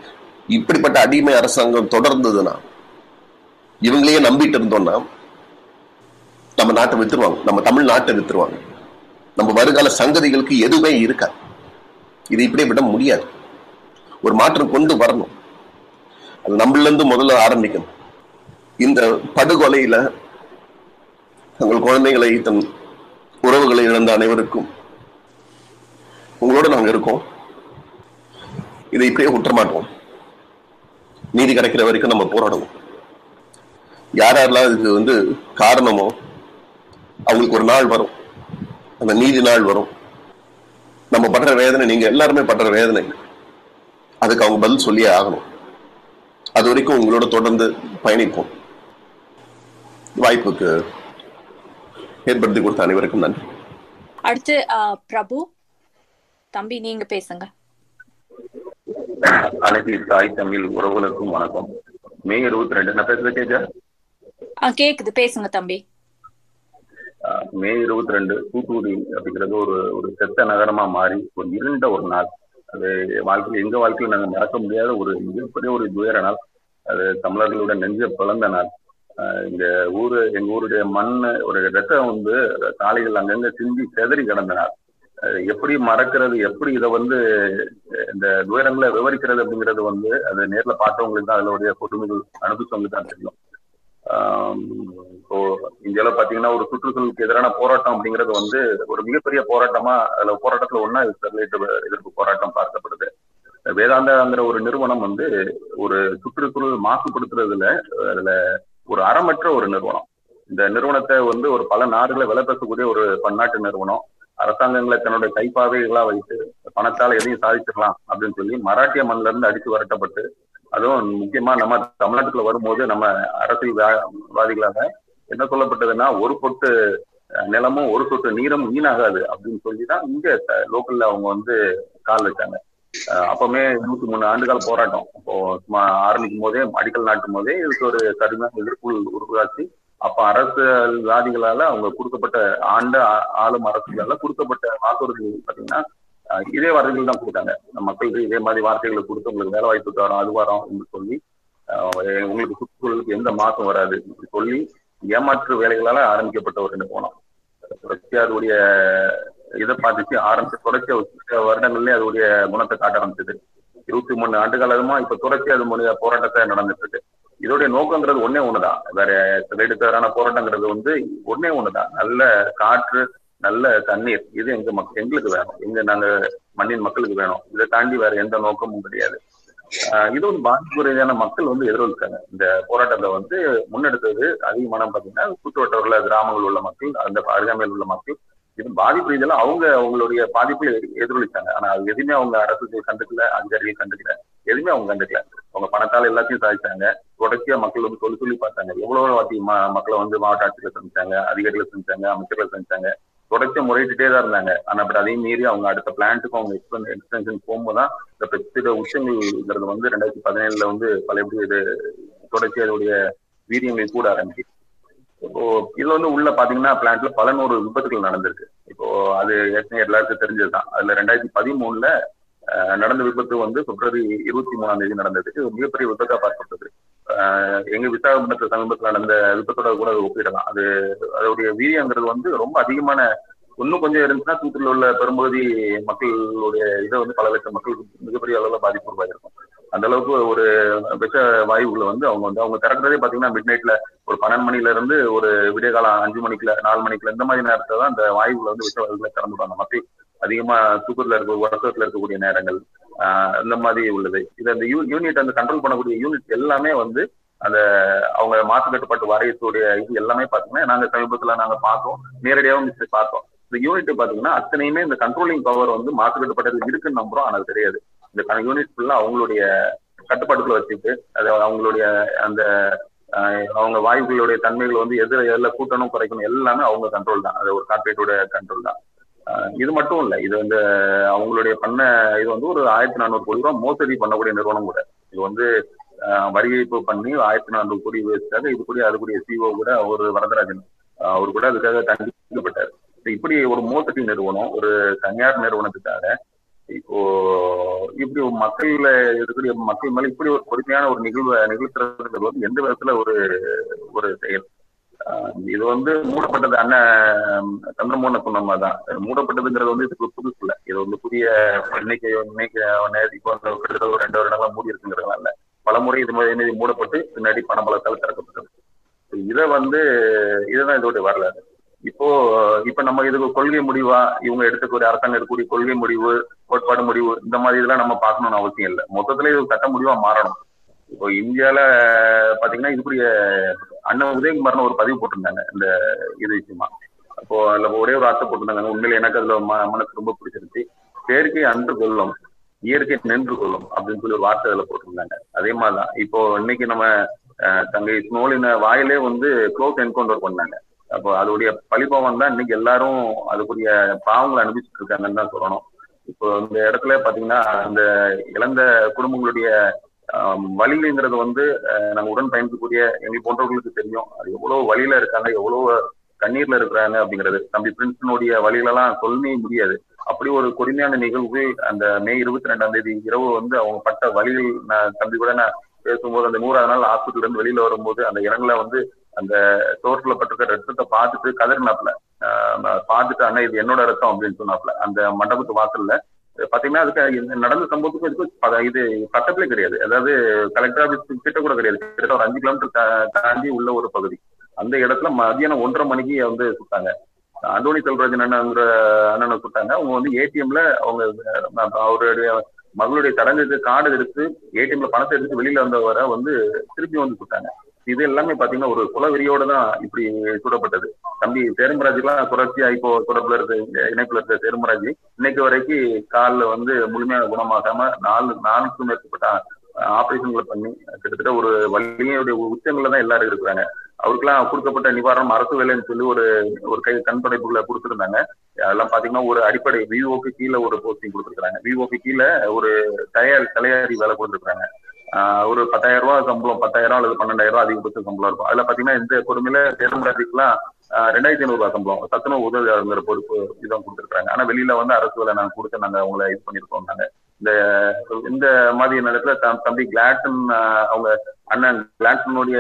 இப்படிப்பட்ட அடிமை அரசாங்கம் தொடர்ந்ததுன்னா இவங்களையே நம்பிட்டு இருந்தோம்னா நம்ம நாட்டை வித்துருவாங்க. நம்ம தமிழ் நாட்டை வித்துருவாங்க. நம்ம வருகால சங்கதிகளுக்கு எதுவுமே இருக்காது. இது இப்படியே விட முடியாது. ஒரு மாற்றம் கொண்டு வரணும். அது நம்மள இருந்து முதல்ல ஆரம்பிக்கணும். இந்த படுகொலையில தங்கள் குழந்தைகளை தன் உறவுகளை இழந்த அனைவருக்கும் உங்களோட நாங்க இருக்கோம். இதை இப்படியே விட்டுற மாட்டோம். நீதி கிடைக்கிற வரைக்கும் நம்ம போராடுவோம். யார் யாரெல்லாம் இதுக்கு வந்து காரணமோ அவங்களுக்கு ஒரு நாள் வரும். அந்த நீதி நாள் வரும். நம்ம படுற வேதனை நீங்க எல்லாருமே படுற வேதனை. அதுக்கு அவங்க பதில் சொல்லியே ஆகணும். அது வரைக்கும் உங்களோட தொடர்ந்து பயணிப்போம். வாய்ப்புக்கு ஏற்படுத்தி கொடுத்த அனைவருக்கும் நன்றி. அடுத்து பிரபு. தம்பி நீங்க பேசுங்க. அனைத்து தாய் தமிழ் உறவுகளுக்கும் வணக்கம். மே இருபத்தி ரெண்டு நான் பேசுறது ஆ கேக்குது. பேசுங்க தம்பி. மே இருபத்தி ரெண்டு தூத்துக்குடி அப்படிங்கிறது ஒரு ஒரு செத்த நகரமா மாறி ஒரு இருண்ட ஒரு நாள். அது வாழ்க்கையில் எங்க வாழ்க்கையில் நாங்கள் மறக்க முடியாத ஒரு மிகப்பெரிய ஒரு துயர நாள். அது தமிழர்களுடைய நெஞ்ச பிளந்த நாள். இங்க ஊரு எங்க ஊருடைய மண் ஒரு ரத்தம் வந்து சாலைகள் அங்கங்க சிந்தி செதறி கிடந்த நாள். எப்படி மறக்கிறது எப்படி இதை வந்து இந்த துயரங்களை விவரிக்கிறது அப்படிங்கிறது வந்து அது நேர்ல பார்த்தவங்களுக்கு தான் அதனுடைய கொடுமைகள் அனுபவிச்சவங்களுக்கு தான் தெரியும். இப்போ இந்தியாவில பாத்தீங்கன்னா ஒரு சுற்றுச்சூழலுக்கு எதிரான போராட்டம் அப்படிங்கிறது வந்து ஒரு மிகப்பெரிய போராட்டமா அதுல போராட்டத்துல ஒன்னா ஸ்டெர்லைட் எதிர்ப்பு போராட்டம் பார்க்கப்படுது. வேதாந்தாங்கிற ஒரு நிறுவனம் வந்து ஒரு சுற்றுச்சூழல் மாசுபடுத்துறதுல அதுல ஒரு அறமற்ற ஒரு நிறுவனம். இந்த நிறுவனத்தை வந்து ஒரு பல நாடுகளை விலை பேசக்கூடிய ஒரு பன்னாட்டு நிறுவனம். அரசாங்கங்களை தன்னுடைய கைப்பாதைகளா வைத்து பணத்தால எதையும் சாதிச்சிடலாம் அப்படின்னு சொல்லி மராட்டிய மண்ல இருந்து அடித்து வரட்டப்பட்டு அதுவும் முக்கியமா நம்ம தமிழ்நாட்டுக்குள்ள வரும்போது நம்ம அரசியல்வாதிகளாக என்ன சொல்லப்பட்டதுன்னா ஒரு பொட்டு நிலமும் ஒரு சொட்டு நீரும் வீணாகாது அப்படின்னு சொல்லி தான் இங்க லோக்கல்ல அவங்க வந்து கால் வச்சாங்க. அப்பமே அப்பவுமே நூத்தி மூணு ஆண்டுகால போராட்டம். இப்போ சும்மா ஆரம்பிக்கும் போதே அடிக்கல் நாட்டும் போதே இதுக்கு ஒரு கடுமையான எதிர்ப்பு உருவாச்சு அப்ப அரசியல்வாதிகளால அவங்க கொடுக்கப்பட்ட ஆண்ட ஆளும் அரசுகளால கொடுக்கப்பட்ட வாக்குறுதிகள் பாத்தீங்கன்னா இதே வார்த்தைகள் தான் கொடுத்தாங்க. மக்களுக்கு இதே மாதிரி வார்த்தைகளை கொடுத்து உங்களுக்கு வேலை வாய்ப்பு தரோம் அது வரோம் என்று சொல்லி உங்களுக்கு சுற்றுச்சூழலுக்கு எந்த மாற்றம் வராது இப்படி சொல்லி ஏமாற்று வேலைகளால ஆரம்பிக்கப்பட்ட ஒரு நிறுவனம் தொடர்ச்சி அதோடைய இதை பார்த்துச்சு ஆரம்பிச்ச தொடர்ச்சியா சில வருடங்கள்லயே அதோடைய குணத்தை காட்ட ஆரம்பிச்சது. இருபத்தி மூணு ஆண்டு காலமா இப்ப தொடர்ச்சியா அது மூலிய போராட்டத்தை நடந்துட்டு இருக்கு. இதோடைய நோக்கங்கிறது ஒன்னே ஒண்ணுதான். வேற சிலைடுக்காரான போராட்டங்கிறது வந்து ஒன்னே ஒண்ணுதான். நல்ல காற்று நல்ல தண்ணீர் இது எங்க மக் எங்களுக்கு வேணும். எங்க நாங்க மண்ணின் மக்களுக்கு வேணும். இதை தாண்டி வேற எந்த நோக்கமும் கிடையாது. ஆஹ் இது ஒரு பாதிப்பு ரீதியான மக்கள் வந்து எதிர்கொள்கிறாங்க இந்த போராட்டத்தை வந்து முன்னெடுத்தது அதிகமான பாத்தீங்கன்னா சுற்றுவட்டார கிராமங்கள் உள்ள மக்கள் அந்த அருகாமையில் உள்ள மக்கள். இது பாதிப்பு ரீதியில அவங்க அவங்களுடைய பாதிப்பு எதிரொலிச்சாங்க. ஆனா அது எதுவுமே அவங்க அரசு கண்டுக்கல அதிகாரிகள் கண்டுக்கல. எதுவுமே அவங்க கண்டுக்கல. அவங்க பணத்தால் எல்லாத்தையும் சாதிச்சாங்க. தொடர்ச்சியா மக்கள் வந்து சொல்லி சொல்லி பார்த்தாங்க. எவ்வளவு வாட்டி மக்களை வந்து மாவட்ட ஆட்சியர் சந்திச்சாங்க அதிகாரிகளை சந்திச்சாங்க அமைச்சர்களை சந்திச்சாங்க. தொடர்ச்சியா முறையிட்டுட்டே தான் இருந்தாங்க. ஆனா பட் அதையும் மீறி அவங்க அடுத்த பிளான்ட்டுக்கும் அவங்க எக்ஸ்பென் எக்ஸ்டென்ஷன் போகும்போது தான் இந்த பெஸ்டிட உச்சங்கள்ங்கிறது வந்து ரெண்டாயிரத்தி பதினேழுல வந்து பழையபடி இது தொடர்ச்சி அதோடைய வீரியங்கள் கூட ஆரம்பிச்சு இப்போ இதுல வந்து உள்ள பாத்தீங்கன்னா பிளான்ட்ல பல நூறு விபத்துகள் நடந்திருக்கு. இப்போ அது ஏற்கனவே எல்லாருக்கும் தெரிஞ்சதுதான். அதுல ரெண்டாயிரத்தி பதிமூணுல நடந்த விபத்து வந்து பிப்ரவரி இருபத்தி மூணாம் தேதி நடந்தது. இது மிகப்பெரிய விபத்தா பார்க்கப்பட்டது. எங்க விசாகப்பட்டினத்துல சமீபத்தில் நடந்த விபத்தோட கூட ஒப்பிடலாம். அது அதோடைய வீரியங்கிறது வந்து ரொம்ப அதிகமான இன்னும் கொஞ்சம் இருந்துச்சுன்னா தூத்துக்குடியில் உள்ள பெரும்பகுதி மக்களுடைய இதை வந்து பல லட்சம் மக்களுக்கு மிகப்பெரிய அளவுல பாதிப்பு உருவாயிருக்கும் அந்த அளவுக்கு ஒரு விஷ வாயுகளை வந்து அவங்க வந்து அவங்க திறக்கிறதே பாத்தீங்கன்னா மிட் நைட்ல ஒரு பன்னெண்டு மணில இருந்து ஒரு விடிய காலம் அஞ்சு மணிக்குள்ள நாலு மணிக்குள்ள இந்த மாதிரி நேரத்துல தான் அந்த வாயுகளை வந்து விஷ வாயுகளை திறந்துடுவாங்க மக்கள். அதிகமா தூக்கத்துல இருக்க வருஷத்துல இருக்கக்கூடிய நேரங்கள் ஆஹ் இந்த மாதிரி உள்ளது. இது அந்த யூனிட் அந்த கண்ட்ரோல் பண்ணக்கூடிய யூனிட் எல்லாமே வந்து அந்த அவங்க மாசு கட்டுப்பாட்டு வாரியத்துடைய இது எல்லாமே பாத்தீங்கன்னா நாங்க சமீபத்துல நாங்க பார்த்தோம். நேரடியாகவும் மிஸ் பார்த்தோம். இந்த யூனிட் பாத்தீங்கன்னா அத்தனையுமே இந்த கண்ட்ரோலிங் பவர் வந்து மாசு கட்டுப்பாட்டு இருக்குன்னு நம்புறோம். ஆனால் அது தெரியாது இந்த யூனிட் ஃபுல்லா அவங்களுடைய கட்டுப்பாட்டுக்குள்ள வச்சுட்டு அது அவங்களுடைய அந்த ஆஹ் அவங்க வாயுக்களுடைய தன்மைகள் வந்து எதிர எல்லாம் கூட்டணும் குறைக்கணும் எல்லாமே அவங்க கண்ட்ரோல் தான். அது ஒரு கார்பரேட்டோட கண்ட்ரோல் தான். இது மட்டும் இல்ல இது வந்து அவங்களுடைய பண்ண இது வந்து ஒரு ஆயிரத்தி நானூறு கோடி ரூபாய் மோசடி பண்ணக்கூடிய நிறுவனம் கூட. இது வந்து வரி ஏய்ப்பு பண்ணி ஆயிரத்தி நானூறு கோடி வச்சுட்டாங்க இது கூட அது கூட சிஓ கூட ஒரு வரதராஜன் அவர் கூட அதுக்காக தண்டிக்கப்பட்டார் இப்படி ஒரு மோசடி நிறுவனம் ஒரு தனியார் நிறுவனத்துக்காக இப்போ இப்படி ஒரு மக்கள்ல இருக்கக்கூடிய மக்கள் மேல இப்படி ஒரு பொறுமையான ஒரு நிகழ்வை நிகழ்த்துறதுங்கிறது வந்து எந்த விதத்துல ஒரு ஒரு செயல்? இது வந்து மூடப்பட்டது அண்ணன் சந்திரமோகன சொன்ன தான் மூடப்பட்டதுங்கிறது வந்து இதுக்கு புதுசு இல்லை இது வந்து புதிய இன்னைக்கு இன்னைக்கு இப்போ கிட்டத்தட்ட ஒரு ரெண்டு வருடங்களா மூடி இருக்குங்கிறதுனால பல முறை இது மாதிரி மூடப்பட்டு பின்னாடி பணம் பலத்தால் திறக்கப்பட்டது இதை வந்து இதுதான் இதோட வரலாறு. இப்போ இப்ப நம்ம இதுக்கு கொள்கை முடிவா? இவங்க எடுத்துக்கூடிய அரசாங்கம் எடுக்கக்கூடிய கொள்கை முடிவு கோட்பாடு முடிவு இந்த மாதிரி இதெல்லாம் நம்ம பார்க்கணும்னு அவசியம் இல்லை. மொத்தத்துல இது சட்ட முடிவா மாறணும். இப்போ இந்தியால பாத்தீங்கன்னா இதுக்குரிய அண்ணன் உதயகுமார்னு ஒரு பதிவு போட்டிருந்தாங்க இந்த இது விஷயமா அப்போ அதுல ஒரே ஒரு ஆசை போட்டிருந்தாங்க. உண்மையில எனக்கு அதுல ம- மனசு ரொம்ப பிடிச்சிருந்துச்சு. செயற்கை அன்று கொள்ளும் இயற்கை நின்று கொள்ளும் அப்படின்னு சொல்லி ஒரு வார்த்தை அதுல போட்டிருந்தாங்க. அதே மாதிரிதான் இப்போ இன்னைக்கு நம்ம தங்கை ஸ்னோலின வாயிலே வந்து க்ளோஸ் என்கவுண்டர் பண்ணாங்க. அப்போ அதோடைய பழிபவன் தான் இன்னைக்கு எல்லாரும் அதுக்குரிய பாவங்களை அனுபவிச்சுட்டு இருக்காங்கன்னு தான் சொல்லணும். இப்போ இந்த இடத்துல பாத்தீங்கன்னா அந்த இழந்த குடும்பங்களுடைய வலிங்கிறது வந்து நம்ம உடன் பயணிக்கக்கூடிய எங்களை போன்றவர்களுக்கு தெரியும். அது எவ்வளவு வழியில இருக்காங்க எவ்வளவு கண்ணீர்ல இருக்கிறாங்க அப்படிங்கிறது. தம்பி பிரின்சனுடைய வழியிலலாம் சொல்லவே முடியாது. அப்படி ஒரு கொடுமையான நிகழ்வு அந்த மே இருபத்தி ரெண்டாம் தேதி இரவு வந்து அவங்க பட்ட வழியில் நான் தம்பி கூட நான் பேசும்போது அந்த நூறாவது நாள் ஹாஸ்பிட்டல் இருந்து வெளியில வரும்போது அந்த இடங்களை வந்து அந்த சோர்ஸ்ல பட்டிருக்க ரத்தத்தை பார்த்துட்டு கதறினாப்ல ஆஹ் பார்த்துட்டு அண்ணா இது என்னோட ரத்தம் அப்படின்னு சொன்னாப்ல அந்த மண்டபத்து வாசல்ல பாத்தீங்கன்னா அதுக்கு நடந்த சம்பவத்துக்கும் இதுக்கு இது பக்கத்துல கிடையாது. அதாவது கலெக்டர் ஆபீஸ் கிட்ட கூட கிடையாது. கிட்ட ஒரு அஞ்சு கிலோமீட்டர் தாண்டி உள்ள ஒரு பகுதி. அந்த இடத்துல மதியானம் ஒன்றரை மணிக்கு வந்து சுட்டாங்க அந்தோணி செல்வராஜன் அண்ணங்கிற அண்ணனை சுட்டாங்க அவங்க வந்து ஏடிஎம்ல அவங்க அவருடைய மகளுடைய சடங்குக்கு கார்டு எடுத்து ஏடிஎம்ல பணத்தை எடுத்து வெளியில வந்தவரை வந்து திருப்பி வந்து சுட்டாங்க இது எல்லாமே பாத்தீங்கன்னா ஒரு குலவெறியோட தான் இப்படி சுடப்பட்டது. தம்பி சேருமராஜுக்கெல்லாம் தொடர்ச்சியா இப்போ தொடர்புல இருக்க இணைப்புல இருக்க சேருமராஜ் இன்னைக்கு வரைக்கும் காலில் வந்து முழுமையாக குணமாகாம நாலு நான்குக்கும் மேற்பட்ட ஆபரேஷன்களை பண்ணி கிட்டத்தட்ட ஒரு வலிமையுடைய உச்சங்கள்ல தான் எல்லாரும் இருக்கிறாங்க. அவருக்கெல்லாம் கொடுக்கப்பட்ட நிவாரணம் அரசு வேலைன்னு சொல்லி ஒரு ஒரு கை கண் தொடர்புகளை கொடுத்துருந்தாங்க. அதெல்லாம் பாத்தீங்கன்னா ஒரு அடிப்படை விஓக்கு கீழே ஒரு போஸ்டிங் கொடுத்துருக்காங்க விஓக்கு கீழே ஒரு தயார் தலையாரி வேலை கொடுத்துருக்காங்க ஒரு பத்தாயிரம் ரூபாய் சம்பளம் பத்தாயிரம் அல்லது பன்னெண்டாயிரம் ரூபாய் அதிகபட்ச சம்பளம் இருக்கும். அதுல பாத்தீங்கன்னா இந்த பொறுமையில சேருமராஜுக்குலாம் ரெண்டாயிரத்தி ஐநூறு ரூபாய் சம்பளம். சத்துணவு உதவியாளர் பொறுப்பு இதான் கொடுத்துருக்காங்க ஆனா வெளியில வந்து அரசு வேலை நாங்க கொடுத்து நாங்க அவங்களை இது பண்ணிருக்கோம் நாங்க இந்த இந்த மாதிரி நேரத்துல தம்பி கிளாட்டன் அவங்க அண்ணன் கிளாட்டனுடைய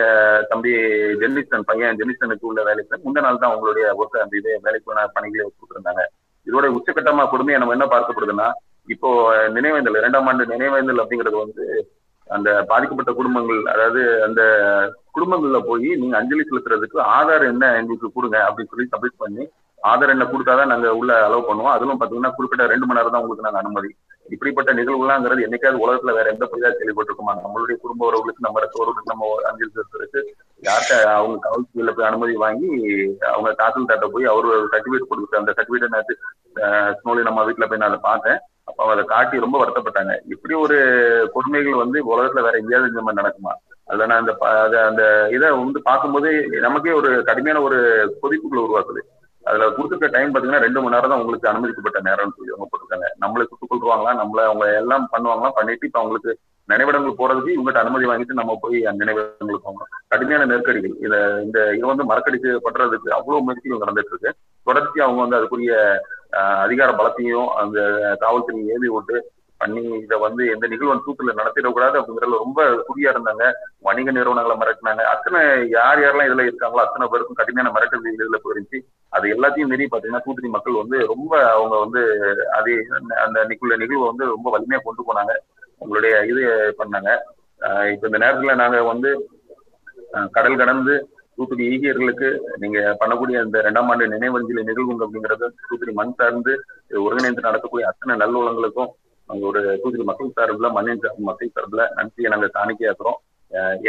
தம்பி ஜென்னிஸ்டன் பையன் ஜென்னிஸ்டனுக்கு உள்ள வேலைக்கு முந்த நாள் தான் அவங்களுடைய ஒர்க் அந்த இதே வேலைக்கு பணிகளை கொடுத்துருந்தாங்க. இதோட உச்சகட்டமா கொடுமையை நம்ம என்ன பார்க்கப்படுதுன்னா இப்போ நினைவேந்தல் இரண்டாம் ஆண்டு நினைவேந்தல் அப்படிங்கிறது வந்து அந்த பாதிக்கப்பட்ட குடும்பங்கள் அதாவது அந்த குடும்பங்கள்ல போய் நீங்க அஞ்சலி செலுத்துறதுக்கு ஆதார் என்ன எங்களுக்கு கொடுங்க அப்படின்னு சொல்லி சப்மிட் பண்ணி ஆதார் என்ன கொடுத்தாதான் நாங்க உள்ள அலோவ் பண்ணுவோம். அதுவும் பாத்தீங்கன்னா குறிப்பிட்ட ரெண்டு மணி நேரம் தான் உங்களுக்கு நாங்க அனுமதி. இப்படிப்பட்ட நிகழ்வுலாங்கிறது என்னைக்காவது உலகத்துல வேற எந்த பகுதியா கேள்விப்பட்டிருக்குமா? நம்மளுடைய குடும்ப உறவுகளுக்கு நம்ம ரத்த நம்ம அஞ்சலி செலுத்துறதுக்கு யார்கிட்ட அவங்க காவல்துறையில போய் அனுமதி வாங்கி அவங்க தாசில்தார்ட்ட போய் அவரு ஒரு சர்டிபிகேட் கொடுத்து அந்த சர்டிபிகேட் நான் ஸ்னோலி நம்ம வீட்டுல போய் நான் அதை பார்த்தேன். அப்ப அதை காட்டி ரொம்ப வருத்தப்பட்டாங்க. இப்படி ஒரு கொடுமைகள் வந்து உலகத்துல வேற எங்கேயாவது இந்த மாதிரி நடக்குமா? அதுல நான் அந்த அத- அந்த இதை வந்து பார்க்கும்போது நமக்கே ஒரு கடுமையான ஒரு கொதிப்புகளை உருவாக்குது. அதுல கொடுத்துருக்க டைம் பாத்தீங்கன்னா ரெண்டு மணி நேரம் தான் உங்களுக்கு அனுமதிக்கப்பட்ட நேரம்னு சொல்லி அவங்க போட்டிருக்காங்க. நம்மளை சுட்டுக் கொள்வாங்களா நம்மள அவங்க எல்லாம் பண்ணுவாங்களா? பண்ணிட்டு இப்ப அவங்களுக்கு நினைவிடங்கள் போறதுக்கு இவங்ககிட்ட அனுமதி வாங்கிட்டு நம்ம போய் அந்த நினைவிடங்களுக்கு போகணும். கடுமையான நெருக்கடிகள். இத இந்த இது வந்து மறக்கடிக்கப்படுறதுக்கு அவ்வளவு முயற்சிகள் நடந்துட்டு இருக்கு. தொடர்ச்சி அவங்க வந்து அதுக்குரிய அதிகார பலத்தையும் அந்த காவல்துறை ஏவி விட்டு பண்ணி இதை வந்து எந்த நிகழ்வு தூத்துல நடத்திடக்கூடாது அப்படிங்கறதுல ரொம்ப குறியா இருந்தாங்க. வணிக நிறுவனங்களை மிரட்டினாங்க. அத்தனை யார் யாரெல்லாம் இதுல இருக்காங்களோ அத்தனை பேருக்கும் கடுமையான மிரட்டல் இதுல போயிருந்துச்சு. அது எல்லாத்தையும் மீறி பாத்தீங்கன்னா தூத்துக்குடி மக்கள் வந்து ரொம்ப அவங்க வந்து அது அந்த நிகழ்வு நிகழ்வை வந்து ரொம்ப வலிமையா கொண்டு போனாங்க. உங்களுடைய இது பண்ணாங்க. இப்ப இந்த நேரத்துல நாங்க வந்து கடல் கடந்து தூத்துக்குடி ஈகியர்களுக்கு நீங்க பண்ணக்கூடிய அந்த இரண்டாம் ஆண்டு நினைவஞ்சலி நிகழ்வுங்க அப்படிங்கறது தூத்துக்குடி மண் சார்ந்து ஒருங்கிணைந்து நடக்கக்கூடிய அத்தனை நல்லுள்ளங்களுக்கும் நாங்க ஒரு தூத்துக்குடி மக்கள் சார்பில் மண்ணின் சார்பு மக்கள் சார்பில் நன்றியை நாங்க காணிக்கையாக்குறோம்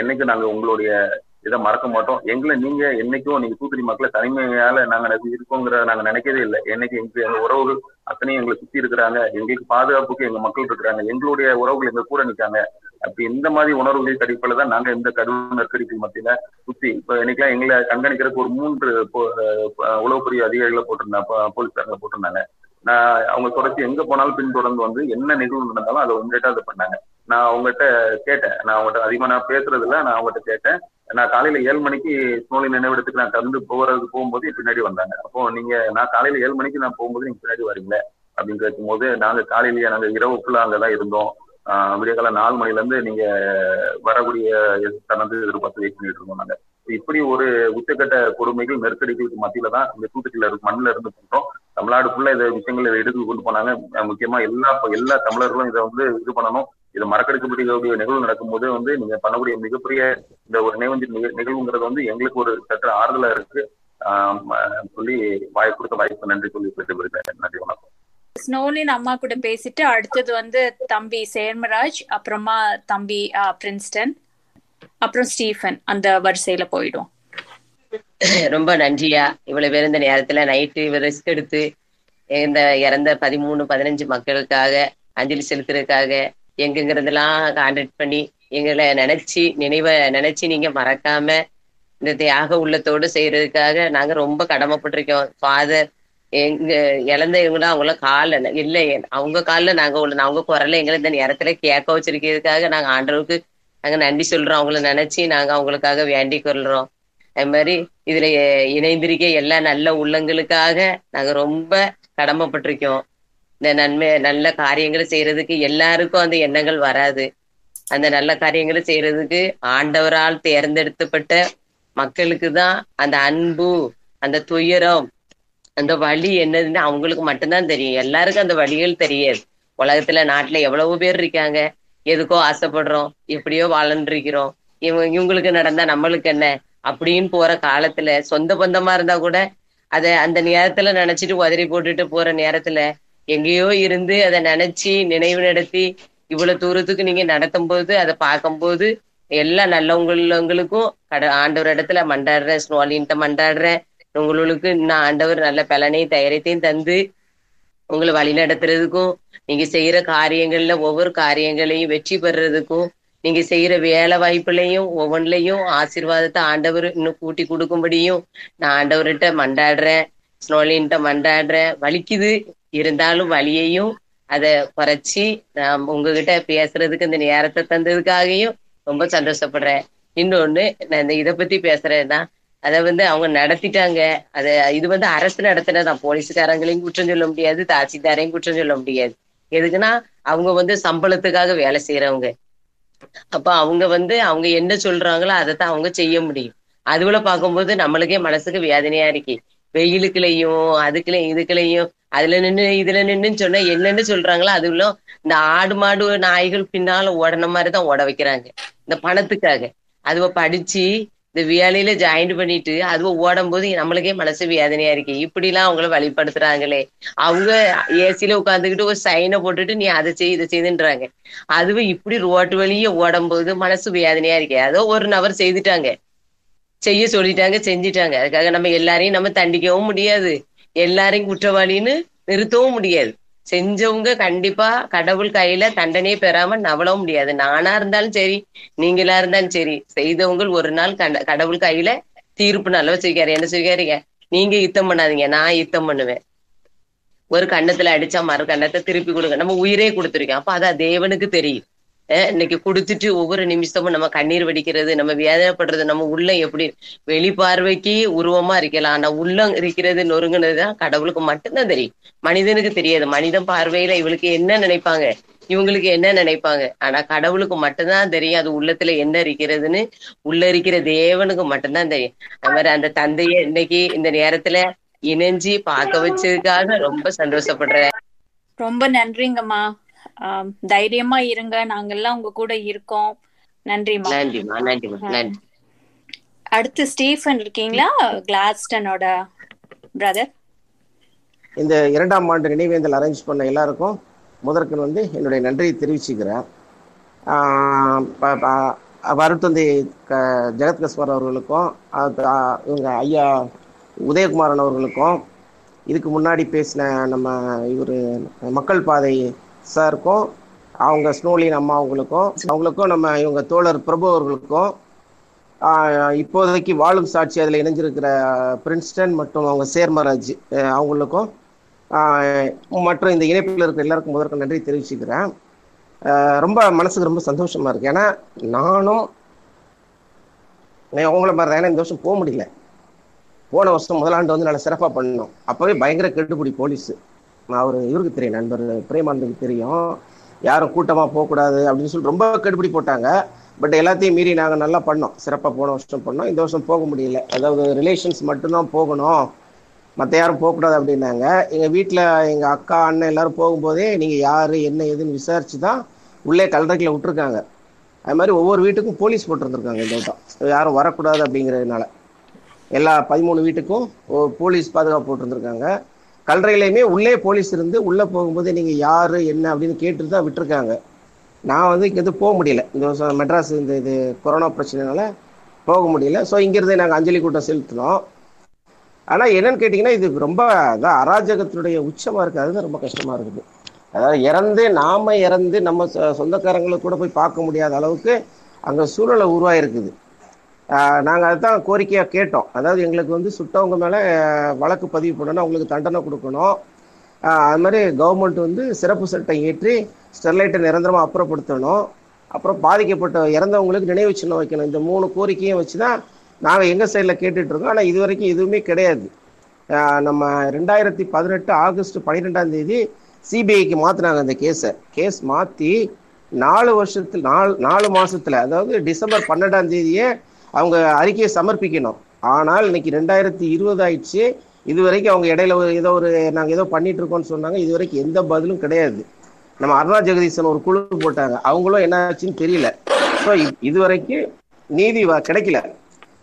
என்னைக்கு நாங்க உங்களுடைய இதை மறக்க மாட்டோம். எங்களை நீங்க என்னைக்கும் நீங்க தூத்துக்குடி மக்களை தனிமையால நாங்க இருக்கோங்கிற இருக்கோங்கிறத நாங்க நினைக்கவே இல்லை. என்னைக்கு எங்க எங்க உறவுகள் அத்தனையும் எங்களை சுத்தி இருக்கிறாங்க. எங்களுக்கு பாதுகாப்புக்கு எங்க மக்கள் இருக்கிறாங்க. எங்களுடைய உறவுகள் எங்க கூட நிற்காங்க அப்ப இந்த மாதிரி உணர்வுகளின் அடிப்படையில தான் நாங்க இந்த கடும் நெருக்கடிக்கு மத்தியில சுத்தி. இப்ப இன்னைக்கு எங்களை கண்காணிக்கிறதுக்கு ஒரு மூன்று போ- அஹ் அதிகாரிகளை போட்டிருந்தாங்க போலீஸ்காரங்களை போட்டிருந்தாங்க. நான் அவங்க தொடர்ச்சி எங்க போனாலும் பின்தொடர்ந்து வந்து என்ன நிகழ்வு நடந்தாலும் அதை உங்ககிட்ட அதை பண்ணாங்க. நான் அவங்ககிட்ட கேட்டேன். நான் அவங்ககிட்ட அதிகமா நான் பேசுறது இல்ல. நான் அவங்ககிட்ட கேட்டேன். நான் காலையில ஏழு மணிக்கு சூழ்நிலை நினைவிடத்துக்கு நான் கலந்து போறது போகும்போது பின்னாடி வந்தாங்க. அப்போ நீங்க நான் காலையில ஏழு மணிக்கு நான் போகும்போது நீங்க பின்னாடி வரீங்களே அப்படின்னு கேட்கும்போது நாங்க காலையிலேயே நாங்க இரவு ஃபுல்லா அங்கதான் இருந்தோம். விடியகால நாலு மணிலேருந்து நீங்க வரக்கூடிய தனது எதிர்பார்த்து வெயிட் பண்ணிட்டு இருக்கோம் நாங்க. இப்படி ஒரு உச்சக்கட்ட கொடுமைகள் நெருக்கடிகளுக்கு மத்தியில தான் இந்த தூத்துக்குடியில இருக்கு மண்ணில இருந்து பண்றோம் தமிழ்நாடு ஃபுல்லா இந்த விஷயங்களை இதை எடுத்து கொண்டு போனாங்க. முக்கியமா எல்லா எல்லா தமிழர்களும் இதை வந்து இது பண்ணணும். இதை மறக்கடிக்கப்படக்கூடிய நிகழ்வு நடக்கும்போது வந்து நீங்க பண்ணக்கூடிய மிகப்பெரிய இந்த ஒரு நினைவஞ்சல் நிகழ்வுங்கிறது வந்து எங்களுக்கு ஒரு சற்று ஆறுதலா இருக்கு. சொல்லி வாய் கொடுத்த வாய்ப்பு நன்றி சொல்லி பெற்று நன்றி வணக்கம். ஸ்னோலின் அம்மா கூட பேசிட்டு அடுத்தது வந்து தம்பி சேர்மராஜ் அப்புறமா தம்பி பிரின்ஸ்டன் அப்புறம் ஸ்டீஃபன் அந்த வரிசையில போயிடும். ரொம்ப நன்றியா. இவ்வளவு பேர் இந்த நேரத்துல நைட்டு ரிஸ்க் எடுத்து இந்த இறந்த பதிமூணு பதினஞ்சு மக்களுக்காக அஞ்சலி செலுத்துறதுக்காக எங்கெங்கிறதெல்லாம் கான்டாக்ட் பண்ணி எங்களை நினைச்சு நினைவை நினைச்சு நீங்க மறக்காம இந்த தியாக உள்ளத்தோடு செய்யறதுக்காக நாங்க ரொம்ப கடமைப்பட்டிருக்கோம். ஃபாதர் எங்க இழந்தவங்களும் அவங்கள கால இல்லை அவங்க காலில் நாங்க உள்ள அவங்க குரல எங்களை இந்த நேரத்துல கேட்க வச்சிருக்கிறதுக்காக நாங்க ஆண்டவருக்கு நாங்க நன்றி சொல்றோம். அவங்கள நினைச்சு நாங்க அவங்களுக்காக வேண்டி கொள்றோம். அது மாதிரி இதுல இணைந்திருக்க எல்லா நல்ல உள்ளங்களுக்காக நாங்க ரொம்ப கடமைப்பட்டிருக்கோம். இந்த நன்மை நல்ல காரியங்களை செய்யறதுக்கு எல்லாருக்கும் அந்த எண்ணங்கள் வராது. அந்த நல்ல காரியங்களை செய்யறதுக்கு ஆண்டவரால் தேர்ந்தெடுக்கப்பட்ட மக்களுக்கு தான் அந்த அன்பு அந்த துயரம் அந்த வழி என்னதுன்னு அவங்களுக்கு மட்டும்தான் தெரியும். எல்லாருக்கும் அந்த வழிகள் தெரியாது. உலகத்துல நாட்டுல எவ்வளவு பேர் இருக்காங்க? எதுக்கோ ஆசைப்படுறோம். எப்படியோ வாழ்ந்துருக்கிறோம் இவங்க இவங்களுக்கு நடந்தா நம்மளுக்கு என்ன? அப்படின்னு போற காலத்துல சொந்த பந்தமா இருந்தா கூட அத அந்த நேரத்துல நினைச்சிட்டு உதறி போட்டுட்டு போற நேரத்துல எங்கேயோ இருந்து அதை நினைச்சு நினைவு நடத்தி இவ்வளவு தூரத்துக்கு நீங்க நடத்தும் போது அதை பார்க்கும்போது எல்லா நல்லவங்களுக்கும் கட ஆண்டவர் இடத்துல மண்டாடுறேன் ஸ்னோலின்ட்ட மண்டாடுறேன் உங்களுக்கு இன்னும் ஆண்டவர் நல்ல பலனையும் தைரியத்தையும் தந்து உங்களை வழி நடத்துறதுக்கும் நீங்க செய்யற காரியங்கள்ல ஒவ்வொரு காரியங்களையும் வெற்றி பெறுறதுக்கும் நீங்க செய்யற வேலை வாய்ப்புலையும் ஒவ்வொன்றிலையும் ஆசீர்வாதத்தை ஆண்டவர் இன்னும் கூட்டி கொடுக்கும்படியும் நான் ஆண்டவர்கிட்ட மண்டாடுறேன் ஸ்னோலின்ட்ட மண்டாடுறேன் வலிக்குது. இருந்தாலும் வலியையும் அதை குறைச்சி நான் உங்ககிட்ட பேசுறதுக்கு இந்த நேரத்தை தந்ததுக்காகவும் ரொம்ப சந்தோஷப்படுறேன். இன்னொன்னு நான் இந்த இதை பத்தி பேசுறேன்னா அதை வந்து அவங்க நடத்திட்டாங்க. அத இது வந்து அரசு நடத்தினதான் போலீஸ்காரங்களையும் குற்றம் சொல்ல முடியாது. தாசில்தாரையும் குற்றம் சொல்ல முடியாது. எதுக்குன்னா அவங்க வந்து சம்பளத்துக்காக வேலை செய்யறவங்க அப்ப அவங்க வந்து அவங்க என்ன சொல்றாங்களோ அதைத்தான் அவங்க செய்ய முடியும். அதுல பார்க்கும்போது நம்மளுக்கே மனசுக்கு வேதனையா இருக்கு. வெயிலுக்குலையும் அதுக்குலையும் இதுக்குலையும் அதுல நின்னு இதுல நின்றுன்னு சொன்னா என்னன்னு சொல்றாங்களோ அதுல இந்த ஆடு மாடு நாய்கள் பின்னால ஓடன மாதிரிதான் ஓட வைக்கிறாங்க. இந்த பணத்துக்காக. அதுவ படிச்சு இந்த வேலையில ஜாயின் பண்ணிட்டு அதுவும் ஓடும் போது நம்மளுக்கே மனசு வேதனையா இருக்கு. இப்படி எல்லாம் அவங்கள வழிபடுத்துறாங்களே அவங்க ஏசில உட்காந்துக்கிட்டு ஒரு சைனை போட்டுட்டு நீ அதை செய் இதை செய்துன்றாங்க. அதுவும் இப்படி ரோட்டு வழியே ஓடும் போது மனசு வேதனையா இருக்கு. அதோ ஒரு நபர் செய்துட்டாங்க. செய்ய சொல்லிட்டாங்க செஞ்சிட்டாங்க. அதுக்காக நம்ம எல்லாரையும் நம்ம தண்டிக்கவும் முடியாது. எல்லாரையும் குற்றவாளின்னு நிறுத்தவும் முடியாது. செஞ்சவங்க கண்டிப்பா கடவுள் கையில தண்டனையே பெறாம நவளவும் முடியாது. நானா இருந்தாலும் சரி நீங்களா இருந்தாலும் சரி செய்தவங்க ஒரு நாள் கடவுள் கையில தீர்ப்பு நல்ல வச்சிருக்காரு. என்ன சொல்லிக்காருங்க நீங்க யுத்தம் பண்ணாதீங்க நான் யுத்தம் பண்ணுவேன். ஒரு கண்ணத்துல அடிச்சா மறு கண்ணத்தை திருப்பி கொடுங்க. நம்ம உயிரே கொடுத்துருக்கோம். அப்ப அதான் தேவனுக்கு தெரியும். இன்னைக்கு கொடுத்துட்டு ஒவ்வொரு நிமிஷமும் நம்ம கண்ணீர் வடிக்கிறது நம்ம வேதனைப்படுறது நம்ம உள்ளம் எப்படி வெளிப்பார்வைக்கு உருவமா இருக்கலாம். ஆனா உள்ளம் இருக்கிறது நொறுங்கினதுதான் கடவுளுக்கு மட்டும்தான் தெரியும். மனிதனுக்கு தெரியாது. மனிதன் பார்வையில இவளுக்கு என்ன நினைப்பாங்க? இவங்களுக்கு என்ன நினைப்பாங்க? ஆனா கடவுளுக்கு மட்டும்தான் தெரியும். அது உள்ளத்துல என்ன இருக்கிறதுன்னு. உள்ள இருக்கிற தேவனுக்கு மட்டும்தான் தெரியும். அது மாதிரி அந்த தந்தைய இன்னைக்கு இந்த நேரத்துல இணைஞ்சு பார்க்க வச்சதுக்காக ரொம்ப சந்தோஷப்படுறேன். ரொம்ப நன்றிங்கம்மா. தைரியமா இருங்க. நாங்கெல்லாம் உங்க கூட இருக்கோம். நன்றிமா நன்றிமா நன்றிமா நன்றி. அடுத்து ஸ்டீஃபன் இருக்கீங்களா? கிளாஸ்டனோட பிரதர் இந்த இரண்டாம் ஆண்டு நினைவேந்தல் அரேஞ்ச் பண்ண எல்லாருக்கும் முதற்கன் வந்து என்னுடைய நன்றியை தெரிவிச்சுக்கிறேன். வருத்தந்தை க ஜெகத்கஸ்வர் அவர்களுக்கும் இவங்க ஐயா உதயகுமாரன் அவர்களுக்கும் இதுக்கு முன்னாடி பேசின நம்ம இவர் மக்கள் பாதை சாருக்கும் அவங்க ஸ்னோலின் அம்மாவுங்களுக்கும் அவங்களுக்கும் அவங்களுக்கும் நம்ம இவங்க தோழர் பிரபு அவர்களுக்கும் இப்போதைக்கு வாழும் சாட்சி அதில் இணைஞ்சிருக்கிற பிரின்ஸ்டன் மற்றும் அவங்க சேர்மராஜ் அவங்களுக்கும் மற்றும் இந்த இணைப்பில் இருக்கிற எல்லாருக்கும் முதற்க நன்றி தெரிவிச்சுக்கிறேன். ரொம்ப மனசுக்கு ரொம்ப சந்தோஷமா இருக்கு. ஏன்னா நானும் அவங்கள மாதிரி தான். இந்த வருஷம் போக முடியல. போன வருஷம் முதலாண்டு வந்து நல்லா சிறப்பாக பண்ணோம். அப்போவே பயங்கர கெட்டுப்பிடி போலீஸு. அவர் இவருக்கு தெரியும் நண்பர் பிரேமானந்துக்கு தெரியும். யாரும் கூட்டமாக போகக்கூடாது அப்படின்னு சொல்லி ரொம்ப கெடுபிடி போட்டாங்க. பட் எல்லாத்தையும் மீறி நாங்கள் நல்லா பண்ணோம். சிறப்பாக போன வருஷம் பண்ணோம். இந்த வருஷம் போக முடியல. அதாவது ரிலேஷன்ஸ் மட்டும்தான் போகணும். மற்ற யாரும் போகக்கூடாது அப்படின்னாங்க. எங்கள் வீட்டில் எங்கள் அக்கா அண்ணன் எல்லாரும் போகும்போதே நீங்கள் யார் என்ன ஏதுன்னு விசாரிச்சு தான் உள்ளே கலரைக்கில் விட்டுருக்காங்க. அது மாதிரி ஒவ்வொரு வீட்டுக்கும் போலீஸ் போட்டிருந்துருக்காங்க இந்த வட்டம். யாரும் வரக்கூடாது அப்படிங்கிறதுனால. எல்லா பதிமூணு வீட்டுக்கும் போலீஸ் பாதுகாப்பு போட்டிருந்துருக்காங்க. கல்லறையிலையுமே உள்ளே போலீஸ் இருந்து உள்ளே போகும்போது நீங்கள் யார் என்ன அப்படின்னு கேட்டு தான் விட்டுருக்காங்க. நான் வந்து இங்கேருந்து போக முடியல. இந்த வருஷம் மெட்ராஸ் இந்த இது கொரோனா பிரச்சனைனால போக முடியல. ஸோ இங்கேருந்து நாங்கள் அஞ்சலி கூட்டம் செலுத்தினோம். ஆனால் என்னன்னு கேட்டிங்கன்னா இது ரொம்ப அதான் அராஜகத்தினுடைய உச்சமாக இருக்காதுன்னு ரொம்ப கஷ்டமாக இருக்குது. அதாவது இறந்து நாம இறந்து நம்ம சொந்தக்காரங்களை கூட போய் பார்க்க முடியாத அளவுக்கு அங்கே சூழலை உருவாயிருக்குது. நாங்கள் அதுதான் கோரிக்கையாக கேட்டோம். அதாவது எங்களுக்கு வந்து சுட்டவங்க மேலே வழக்கு பதிவு பண்ணணும் அவங்களுக்கு தண்டனை கொடுக்கணும். அது மாதிரி கவர்மெண்ட் வந்து சிறப்பு சட்டம் ஏற்றி ஸ்டெர்லைட்டை நிரந்தரமாக அப்புறப்படுத்தணும். அப்புறம் பாதிக்கப்பட்ட இறந்தவங்களுக்கு நினைவு சின்னம் வைக்கணும். இந்த மூணு கோரிக்கையும் வச்சு தான் நாங்கள் எங்கள் சைடில் கேட்டுட்ருக்கோம் ஆனால் இது வரைக்கும் எதுவுமே கிடையாது. நம்ம ரெண்டாயிரத்தி பதினெட்டு ஆகஸ்ட் பன்னிரெண்டாம் தேதி சிபிஐக்கு மாற்றினாங்க அந்த கேஸை. கேஸ் மாற்றி நாலு வருஷத்தில் நாலு நாலு மாதத்தில் அதாவது டிசம்பர் பன்னெண்டாம் தேதியே அவங்க அறிக்கையை சமர்ப்பிக்கணும். ஆனால் இன்னைக்கு ரெண்டாயிரத்தி இருபது ஆயிடுச்சு. இது வரைக்கும் அவங்க இடையில ஒரு ஏதோ ஒரு நாங்கள் ஏதோ பண்ணிட்டு இருக்கோம்னு சொன்னாங்க. இது வரைக்கும் எந்த பதிலும் கிடையாது. நம்ம அருணா ஜெகதீசன் ஒரு குழு போட்டாங்க. அவங்களும் என்ன ஆச்சுன்னு தெரியல. ஸோ இது வரைக்கும் நீதி கிடைக்கல.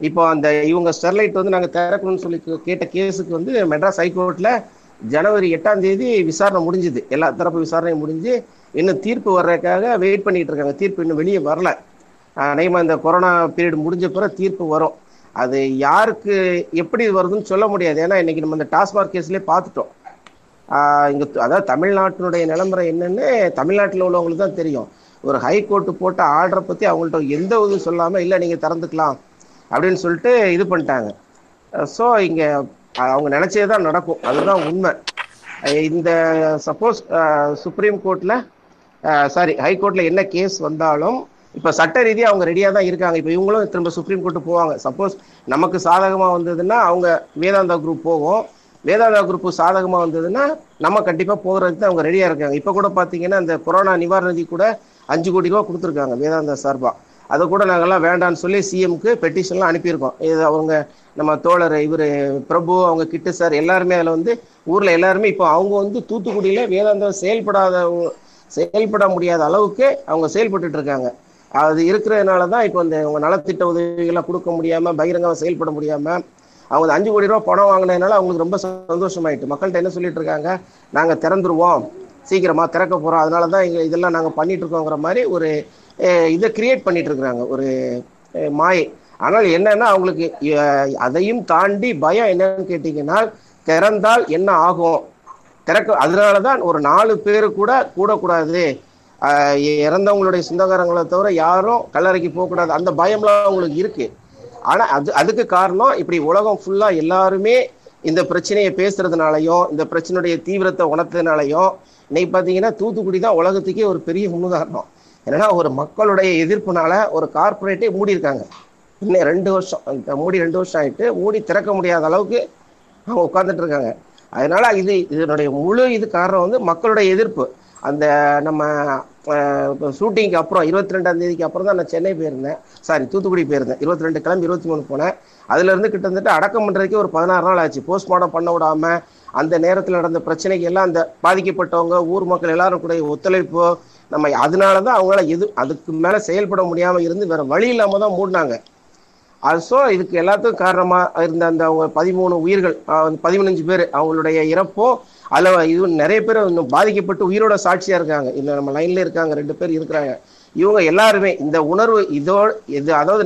இப்போ அந்த இவங்க ஸ்டெர்லைட் வந்து நாங்கள் திறக்கணும்னு சொல்லி கேட்ட கேஸுக்கு வந்து மெட்ராஸ் ஹைகோர்ட்ல ஜனவரி எட்டாம் தேதி விசாரணை முடிஞ்சுது. எல்லா தரப்பு விசாரணையும் முடிஞ்சு இன்னும் தீர்ப்பு வர்றதுக்காக வெயிட் பண்ணிட்டு இருக்காங்க. தீர்ப்பு இன்னும் வெளியே வரல. அநேகமா இந்த கொரோனா பீரியட் முடிஞ்ச பிறகு தீர்ப்பு வரும். அது யாருக்கு எப்படி வருதுன்னு சொல்ல முடியாது. ஏன்னா இன்னைக்கு நம்ம இந்த டாஸ்மாக் கேஸ்லேயே பார்த்துட்டோம். இங்கே இங்க அதாவது தமிழ்நாட்டினுடைய நிலைமுறை என்னன்னு தமிழ்நாட்டில் உள்ளவங்களுக்கு தான் தெரியும். ஒரு ஹைகோர்ட்டு போட்ட ஆர்டரை பத்தி அவங்கள்ட்ட எந்த இதுவும் சொல்லாம இல்லை நீங்க திறந்துக்கலாம் அப்படின்னு சொல்லிட்டு இது பண்ணிட்டாங்க. ஸோ இங்க அவங்க நினைச்சே தான் நடக்கும். அதுதான் உண்மை. இந்த சப்போஸ் சுப்ரீம் கோர்ட்ல சாரி ஹைகோர்ட்ல என்ன கேஸ் வந்தாலும் இப்ப சட்ட ரீதியா அவங்க ரெடியா தான் இருக்காங்க. இப்ப இவங்களும் திரும்ப சுப்ரீம் கோர்ட்டு போவாங்க. சப்போஸ் நமக்கு சாதகமா வந்ததுன்னா அவங்க வேதாந்தா குரூப் போகும். வேதாந்தா குரூப் சாதகமா வந்ததுன்னா நம்ம கண்டிப்பா போகிறதுக்கு அவங்க ரெடியா இருக்காங்க. இப்ப கூட பாத்தீங்கன்னா இந்த கொரோனா நிவாரண நிதி கூட அஞ்சு கோடி ரூபா கொடுத்துருக்காங்க வேதாந்தா சார்பா. அதை கூட நாங்கெல்லாம் வேண்டாம்னு சொல்லி சிஎம்க்கு பெட்டிஷன்லாம் அனுப்பியிருக்கோம். இது அவங்க நம்ம தோழர் இவர் பிரபு அவங்க கிட்டு சார் எல்லாருமே அதில் வந்து ஊரில் எல்லாருமே இப்போ அவங்க வந்து தூத்துக்குடியில வேதாந்தம் செயல்படாத செயல்பட முடியாத அளவுக்கு அவங்க செயல்பட்டு இருக்காங்க. அது இருக்கிறதுனால தான் இப்போ இந்த உங்க நலத்திட்ட உதவிகள்லாம் கொடுக்க முடியாம பகிரங்கமாக செயல்பட முடியாம அவங்க அந்த அஞ்சு கோடி ரூபா பணம் வாங்கினதுனால அவங்களுக்கு ரொம்ப சந்தோஷமாயிட்டு. மக்கள்கிட்ட என்ன சொல்லிட்டு இருக்காங்க? நாங்கள் திறந்துருவோம். சீக்கிரமா திறக்க போறோம். அதனால தான் இங்கே இதெல்லாம் நாங்கள் பண்ணிட்டு இருக்கோங்கிற மாதிரி ஒரு இதை கிரியேட் பண்ணிட்டு இருக்கிறாங்க. ஒரு மாயை. ஆனால் என்னன்னா அவங்களுக்கு அதையும் தாண்டி பயம் என்னன்னு கேட்டீங்கன்னா திறந்தால் என்ன ஆகும்? திறக்க அதனாலதான் ஒரு நாலு பேர் கூட கூடக்கூடாது. இறந்தவங்களுடைய சொந்தக்காரங்களை தவிர யாரும் கல்லறைக்கு போகக்கூடாது. அந்த பயம்லாம் அவங்களுக்கு இருக்கு. ஆனா அது அதுக்கு காரணம் இப்படி உலகம் ஃபுல்லா எல்லாருமே இந்த பிரச்சனையை பேசுறதுனாலையும் இந்த பிரச்சனையுடைய தீவிரத்தை உணர்த்ததுனாலையும் இன்னைக்கு பாத்தீங்கன்னா தூத்துக்குடி தான் உலகத்துக்கே ஒரு பெரிய முன்னுதாரணம். ஏன்னா ஒரு மக்களுடைய எதிர்ப்புனால ஒரு கார்பரேட்டே மூடி இருக்காங்க இன்னும் ரெண்டு வருஷம் மூடி ரெண்டு வருஷம் ஆயிட்டு மூடி திறக்க முடியாத அளவுக்கு அவங்க உட்கார்ந்துட்டு இருக்காங்க. அதனால இது இதனுடைய முழு இது காரணம் வந்து மக்களுடைய எதிர்ப்பு. அந்த நம்ம ஷூட்டிங்க்கு அப்புறம் இருபத்தி ரெண்டாம் தேதிக்கு அப்புறம் தான் நான் சென்னை போயிருந்தேன். சாரி தூத்துக்குடி போயிருந்தேன். இருபத்தி ரெண்டு கிளம்பி இருபத்தி மூணு போனேன். அதுல இருந்து கிட்டத்தட்ட அடக்கம் பண்றதுக்கே ஒரு பதினாறு நாள் ஆச்சு. போஸ்ட்மார்ட்டம் பண்ண விடாம அந்த நேரத்தில் நடந்த பிரச்சனைக்கு எல்லாம் அந்த பாதிக்கப்பட்டவங்க ஊர் மக்கள் எல்லாரும் கூட ஒத்துழைப்பு நம்ம அதனால தான் அவங்களால எது அதுக்கு மேல செயல்பட முடியாம இருந்து வேற வழி இல்லாம தான் மூடினாங்க. அது ஸோ இதுக்கு எல்லாத்துக்கும் காரணமா இருந்த அந்த அவங்க பதிமூணு உயிர்கள் பதிமூணு பேர் அவங்களுடைய இறப்பும் அதில் இது நிறைய பேர் இன்னும் பாதிக்கப்பட்டு உயிரோட சாட்சியாக இருக்காங்க. இந்த நம்ம லைனில் இருக்காங்க ரெண்டு பேர் இருக்கிறாங்க. இவங்க எல்லாருமே இந்த உணர்வு இதோ இது அதாவது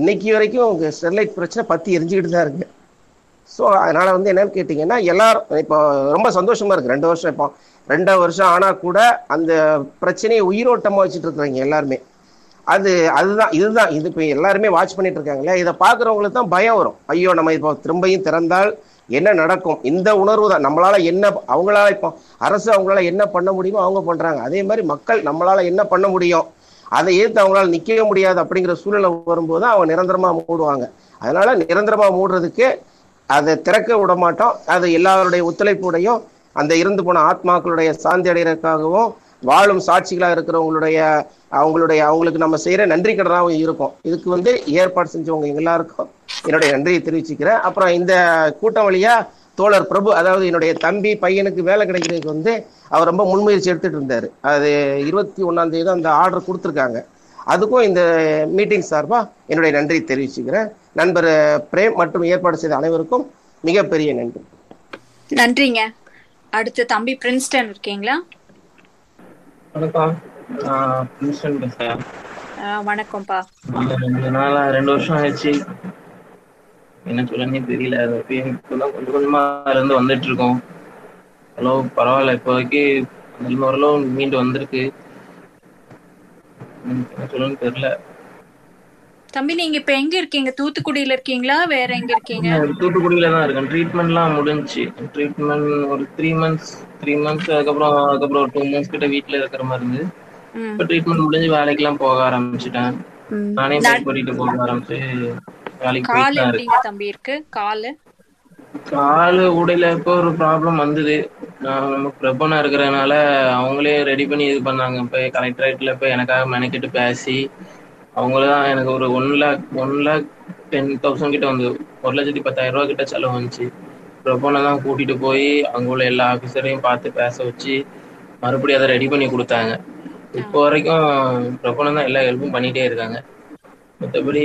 இன்னைக்கு வரைக்கும் அவங்க ஸ்டெர்லைட் பிரச்சனை பற்றி எரிஞ்சுக்கிட்டு தான் இருக்கு. ஸோ அதனால் வந்து என்னன்னு கேட்டிங்கன்னா எல்லாரும் இப்போ ரொம்ப சந்தோஷமாக இருக்குது ரெண்டு வருஷம் இப்போ ரெண்டு வருஷம் ஆனால் கூட அந்த பிரச்சனையை உயிரோட்டமாக வச்சுட்டு இருக்கிறாங்க எல்லாருமே. அது அதுதான் இதுதான். இது இப்போ எல்லாருமே வாட்ச் பண்ணிட்டு இருக்காங்களே இதை பார்க்குறவங்களுக்கு தான் பயம் வரும். ஐயோ நம்ம இப்போ திரும்பியும் திறந்தால் என்ன நடக்கும்? இந்த உணர்வு தான். நம்மளால என்ன அவங்களால இப்போ அரசு அவங்களால என்ன பண்ண முடியுமோ அவங்க பண்றாங்க. அதே மாதிரி மக்கள் நம்மளால என்ன பண்ண முடியும்? அதை ஏற்று அவங்களால நிக்கவே முடியாது அப்படிங்கிற சூழ்நிலை வரும்போது தான் அவங்க நிரந்தரமா மூடுவாங்க. அதனால நிரந்தரமா மூடுறதுக்கு அதை திறக்க விட மாட்டோம். அது எல்லாருடைய ஒத்துழைப்புடையும் அந்த இருந்து போன ஆத்மாக்களுடைய சாந்தி அடைகிறதுக்காகவும் வாழும் சாட்சிகளாக இருக்கிறவங்களுடைய அவங்களுடைய அவங்களுக்கு நம்ம செய்யற நன்றி கடனாகவும் இருக்கும். இதுக்கு வந்து ஏற்பாடு செஞ்சவங்க எல்லாருக்கும் என்னுடைய நன்றியை தெரிவிச்சுக்கிறேன். அப்புறம் இந்த கூட்டம் வழியா தோழர் பிரபு அதாவது என்னுடைய தம்பி பையனுக்கு வேலை கிடைக்கிறதுக்கு வந்து அவர் ரொம்ப முன்முயற்சி எடுத்துட்டு இருந்தாரு. அது இருபத்தி ஒன்னாம் தேதி தான் அந்த ஆர்டர் கொடுத்துருக்காங்க. அதுக்கும் இந்த மீட்டிங் சார்பா என்னுடைய நன்றி தெரிவிச்சுக்கிறேன். நண்பர் பிரேம் மற்றும் ஏற்பாடு செய்த அனைவருக்கும் மிகப்பெரிய நன்றி. நன்றிங்க. அடுத்து தம்பி பிரின்ஸ்டன் இருக்கீங்களா? வணக்கம் பிரின்ஸ்டன் வணக்கம்ப்பா. நாளா ரெண்டு வருஷம் ஆயிடுச்சு. என்ன சொல்லனே தெரியல. அது இப்பதான் கொஞ்சம் கொஞ்சமா அதுல இருந்து வந்துட்டு இருக்கோம் ஹலோ பரவாயில்ல. இப்போதைக்கு இருந்து ஓரளவு மீண்டு வந்திருக்கு. என்ன சொல்லணும்னு தெரியல. தம்பி நீங்க இப்ப எங்க இருக்கீங்க? தூத்துக்குடியில இருக்கீங்களா? வேற எங்க இருக்கீங்க? தூத்துக்குடியில தான் இருக்கேன். ட்ரீட்மெண்ட்லாம் முடிஞ்சுச்சு. ட்ரீட்மெண்ட் ஒரு த்ரீ மந்த்ஸ் த்ரீ மந்த்ஸ் அதுக்கப்புறம் அதுக்கப்புறம் ஒரு டூ மந்த்ஸ் கிட்ட வீட்ல இருக்கிற மாதிரி இருந்து இப்போ ட்ரீட்மெண்ட் முடிஞ்சு வேலைக்கெல்லாம் போக ஆரம்பிச்சிட்டேன். நானே ஓட்டிட்டு போக ஆரம்பிச்சு வேலைக்கு கால் போயிட்டு தான் இருக்கேன். எப்படிங்க தம்பி இருக்கு? காலு? காலு உடையில இப்போ ஒரு ப்ராப்ளம் வந்தது. நான் நம்ம பிரபனா இருக்கிறதுனால அவங்களே ரெடி பண்ணி இது பண்ணாங்க. இப்போ கலெக்டரேட்ல போய் எனக்காக மெனக்கிட்டு பேசி அவங்கள தான் எனக்கு ஒரு one lakh one lakh ten thousand கிட்ட வந்து ஒரு லட்சத்தி பத்தாயிரம் ரூபா கிட்ட செலவு வந்துச்சு. ப்ரொபோனை தான் கூட்டிட்டு போய் அங்க உள்ள எல்லா ஆஃபீஸரையும் பார்த்து பேச வச்சு மறுபடியும் அதை ரெடி பண்ணி கொடுத்தாங்க. இப்போ வரைக்கும் ப்ரொபோனை தான் எல்லா ஹெல்ப்பும் பண்ணிட்டே இருக்காங்க. மற்றபடி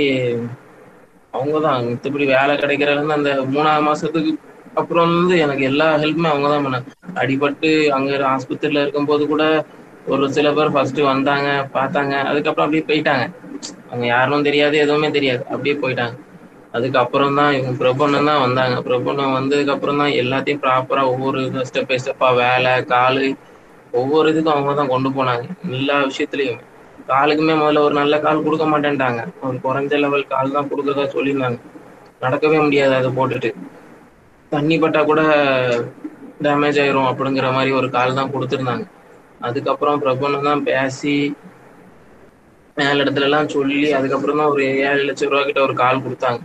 அவங்க தான் மற்றபடி வேலை கிடைக்கிறதுலேருந்து அந்த மூணாவது மாசத்துக்கு அப்புறம் வந்து எனக்கு எல்லா ஹெல்ப்புமே அவங்க தான் பண்ணாங்க. அடிபட்டு அங்க ஆஸ்பத்திரியில இருக்கும்போது கூட ஒரு சில பேர் ஃபர்ஸ்ட் வந்தாங்க பார்த்தாங்க. அதுக்கப்புறம் அப்படியே போயிட்டாங்க. அவங்க யாரும் தெரியாது எதுவுமே தெரியாது. அப்படியே போயிட்டாங்க. அதுக்கப்புறம் தான் இவங்க பிரபண்ணம் தான் வந்தாங்க. பிரபண்ணம் வந்ததுக்கு அப்புறம் தான் எல்லாத்தையும் ப்ராப்பரா ஒவ்வொரு ஸ்டெப் பை ஸ்டெப்பா வேலை காலு ஒவ்வொரு இதுக்கும் அவங்க தான் கொண்டு போனாங்க. எல்லா விஷயத்துலயுமே. காலுக்குமே முதல்ல ஒரு நல்ல கால் கொடுக்க மாட்டேன்ட்டாங்க. ஒரு குறைஞ்ச லெவல் கால் தான் கொடுக்கறதா சொல்லியிருந்தாங்க. நடக்கவே முடியாது அதை போட்டுட்டு. தண்ணி பட்டா கூட டேமேஜ் ஆயிரும் அப்படிங்கிற மாதிரி ஒரு கால் தான் கொடுத்துருந்தாங்க. அதுக்கப்புறம் பிரபுன்னு தான் பேசி மேல இடத்துல எல்லாம் சொல்லி அதுக்கப்புறம் தான் ஒரு ஏழு லட்சம் ரூபா கிட்ட ஒரு கால் கொடுத்தாங்க.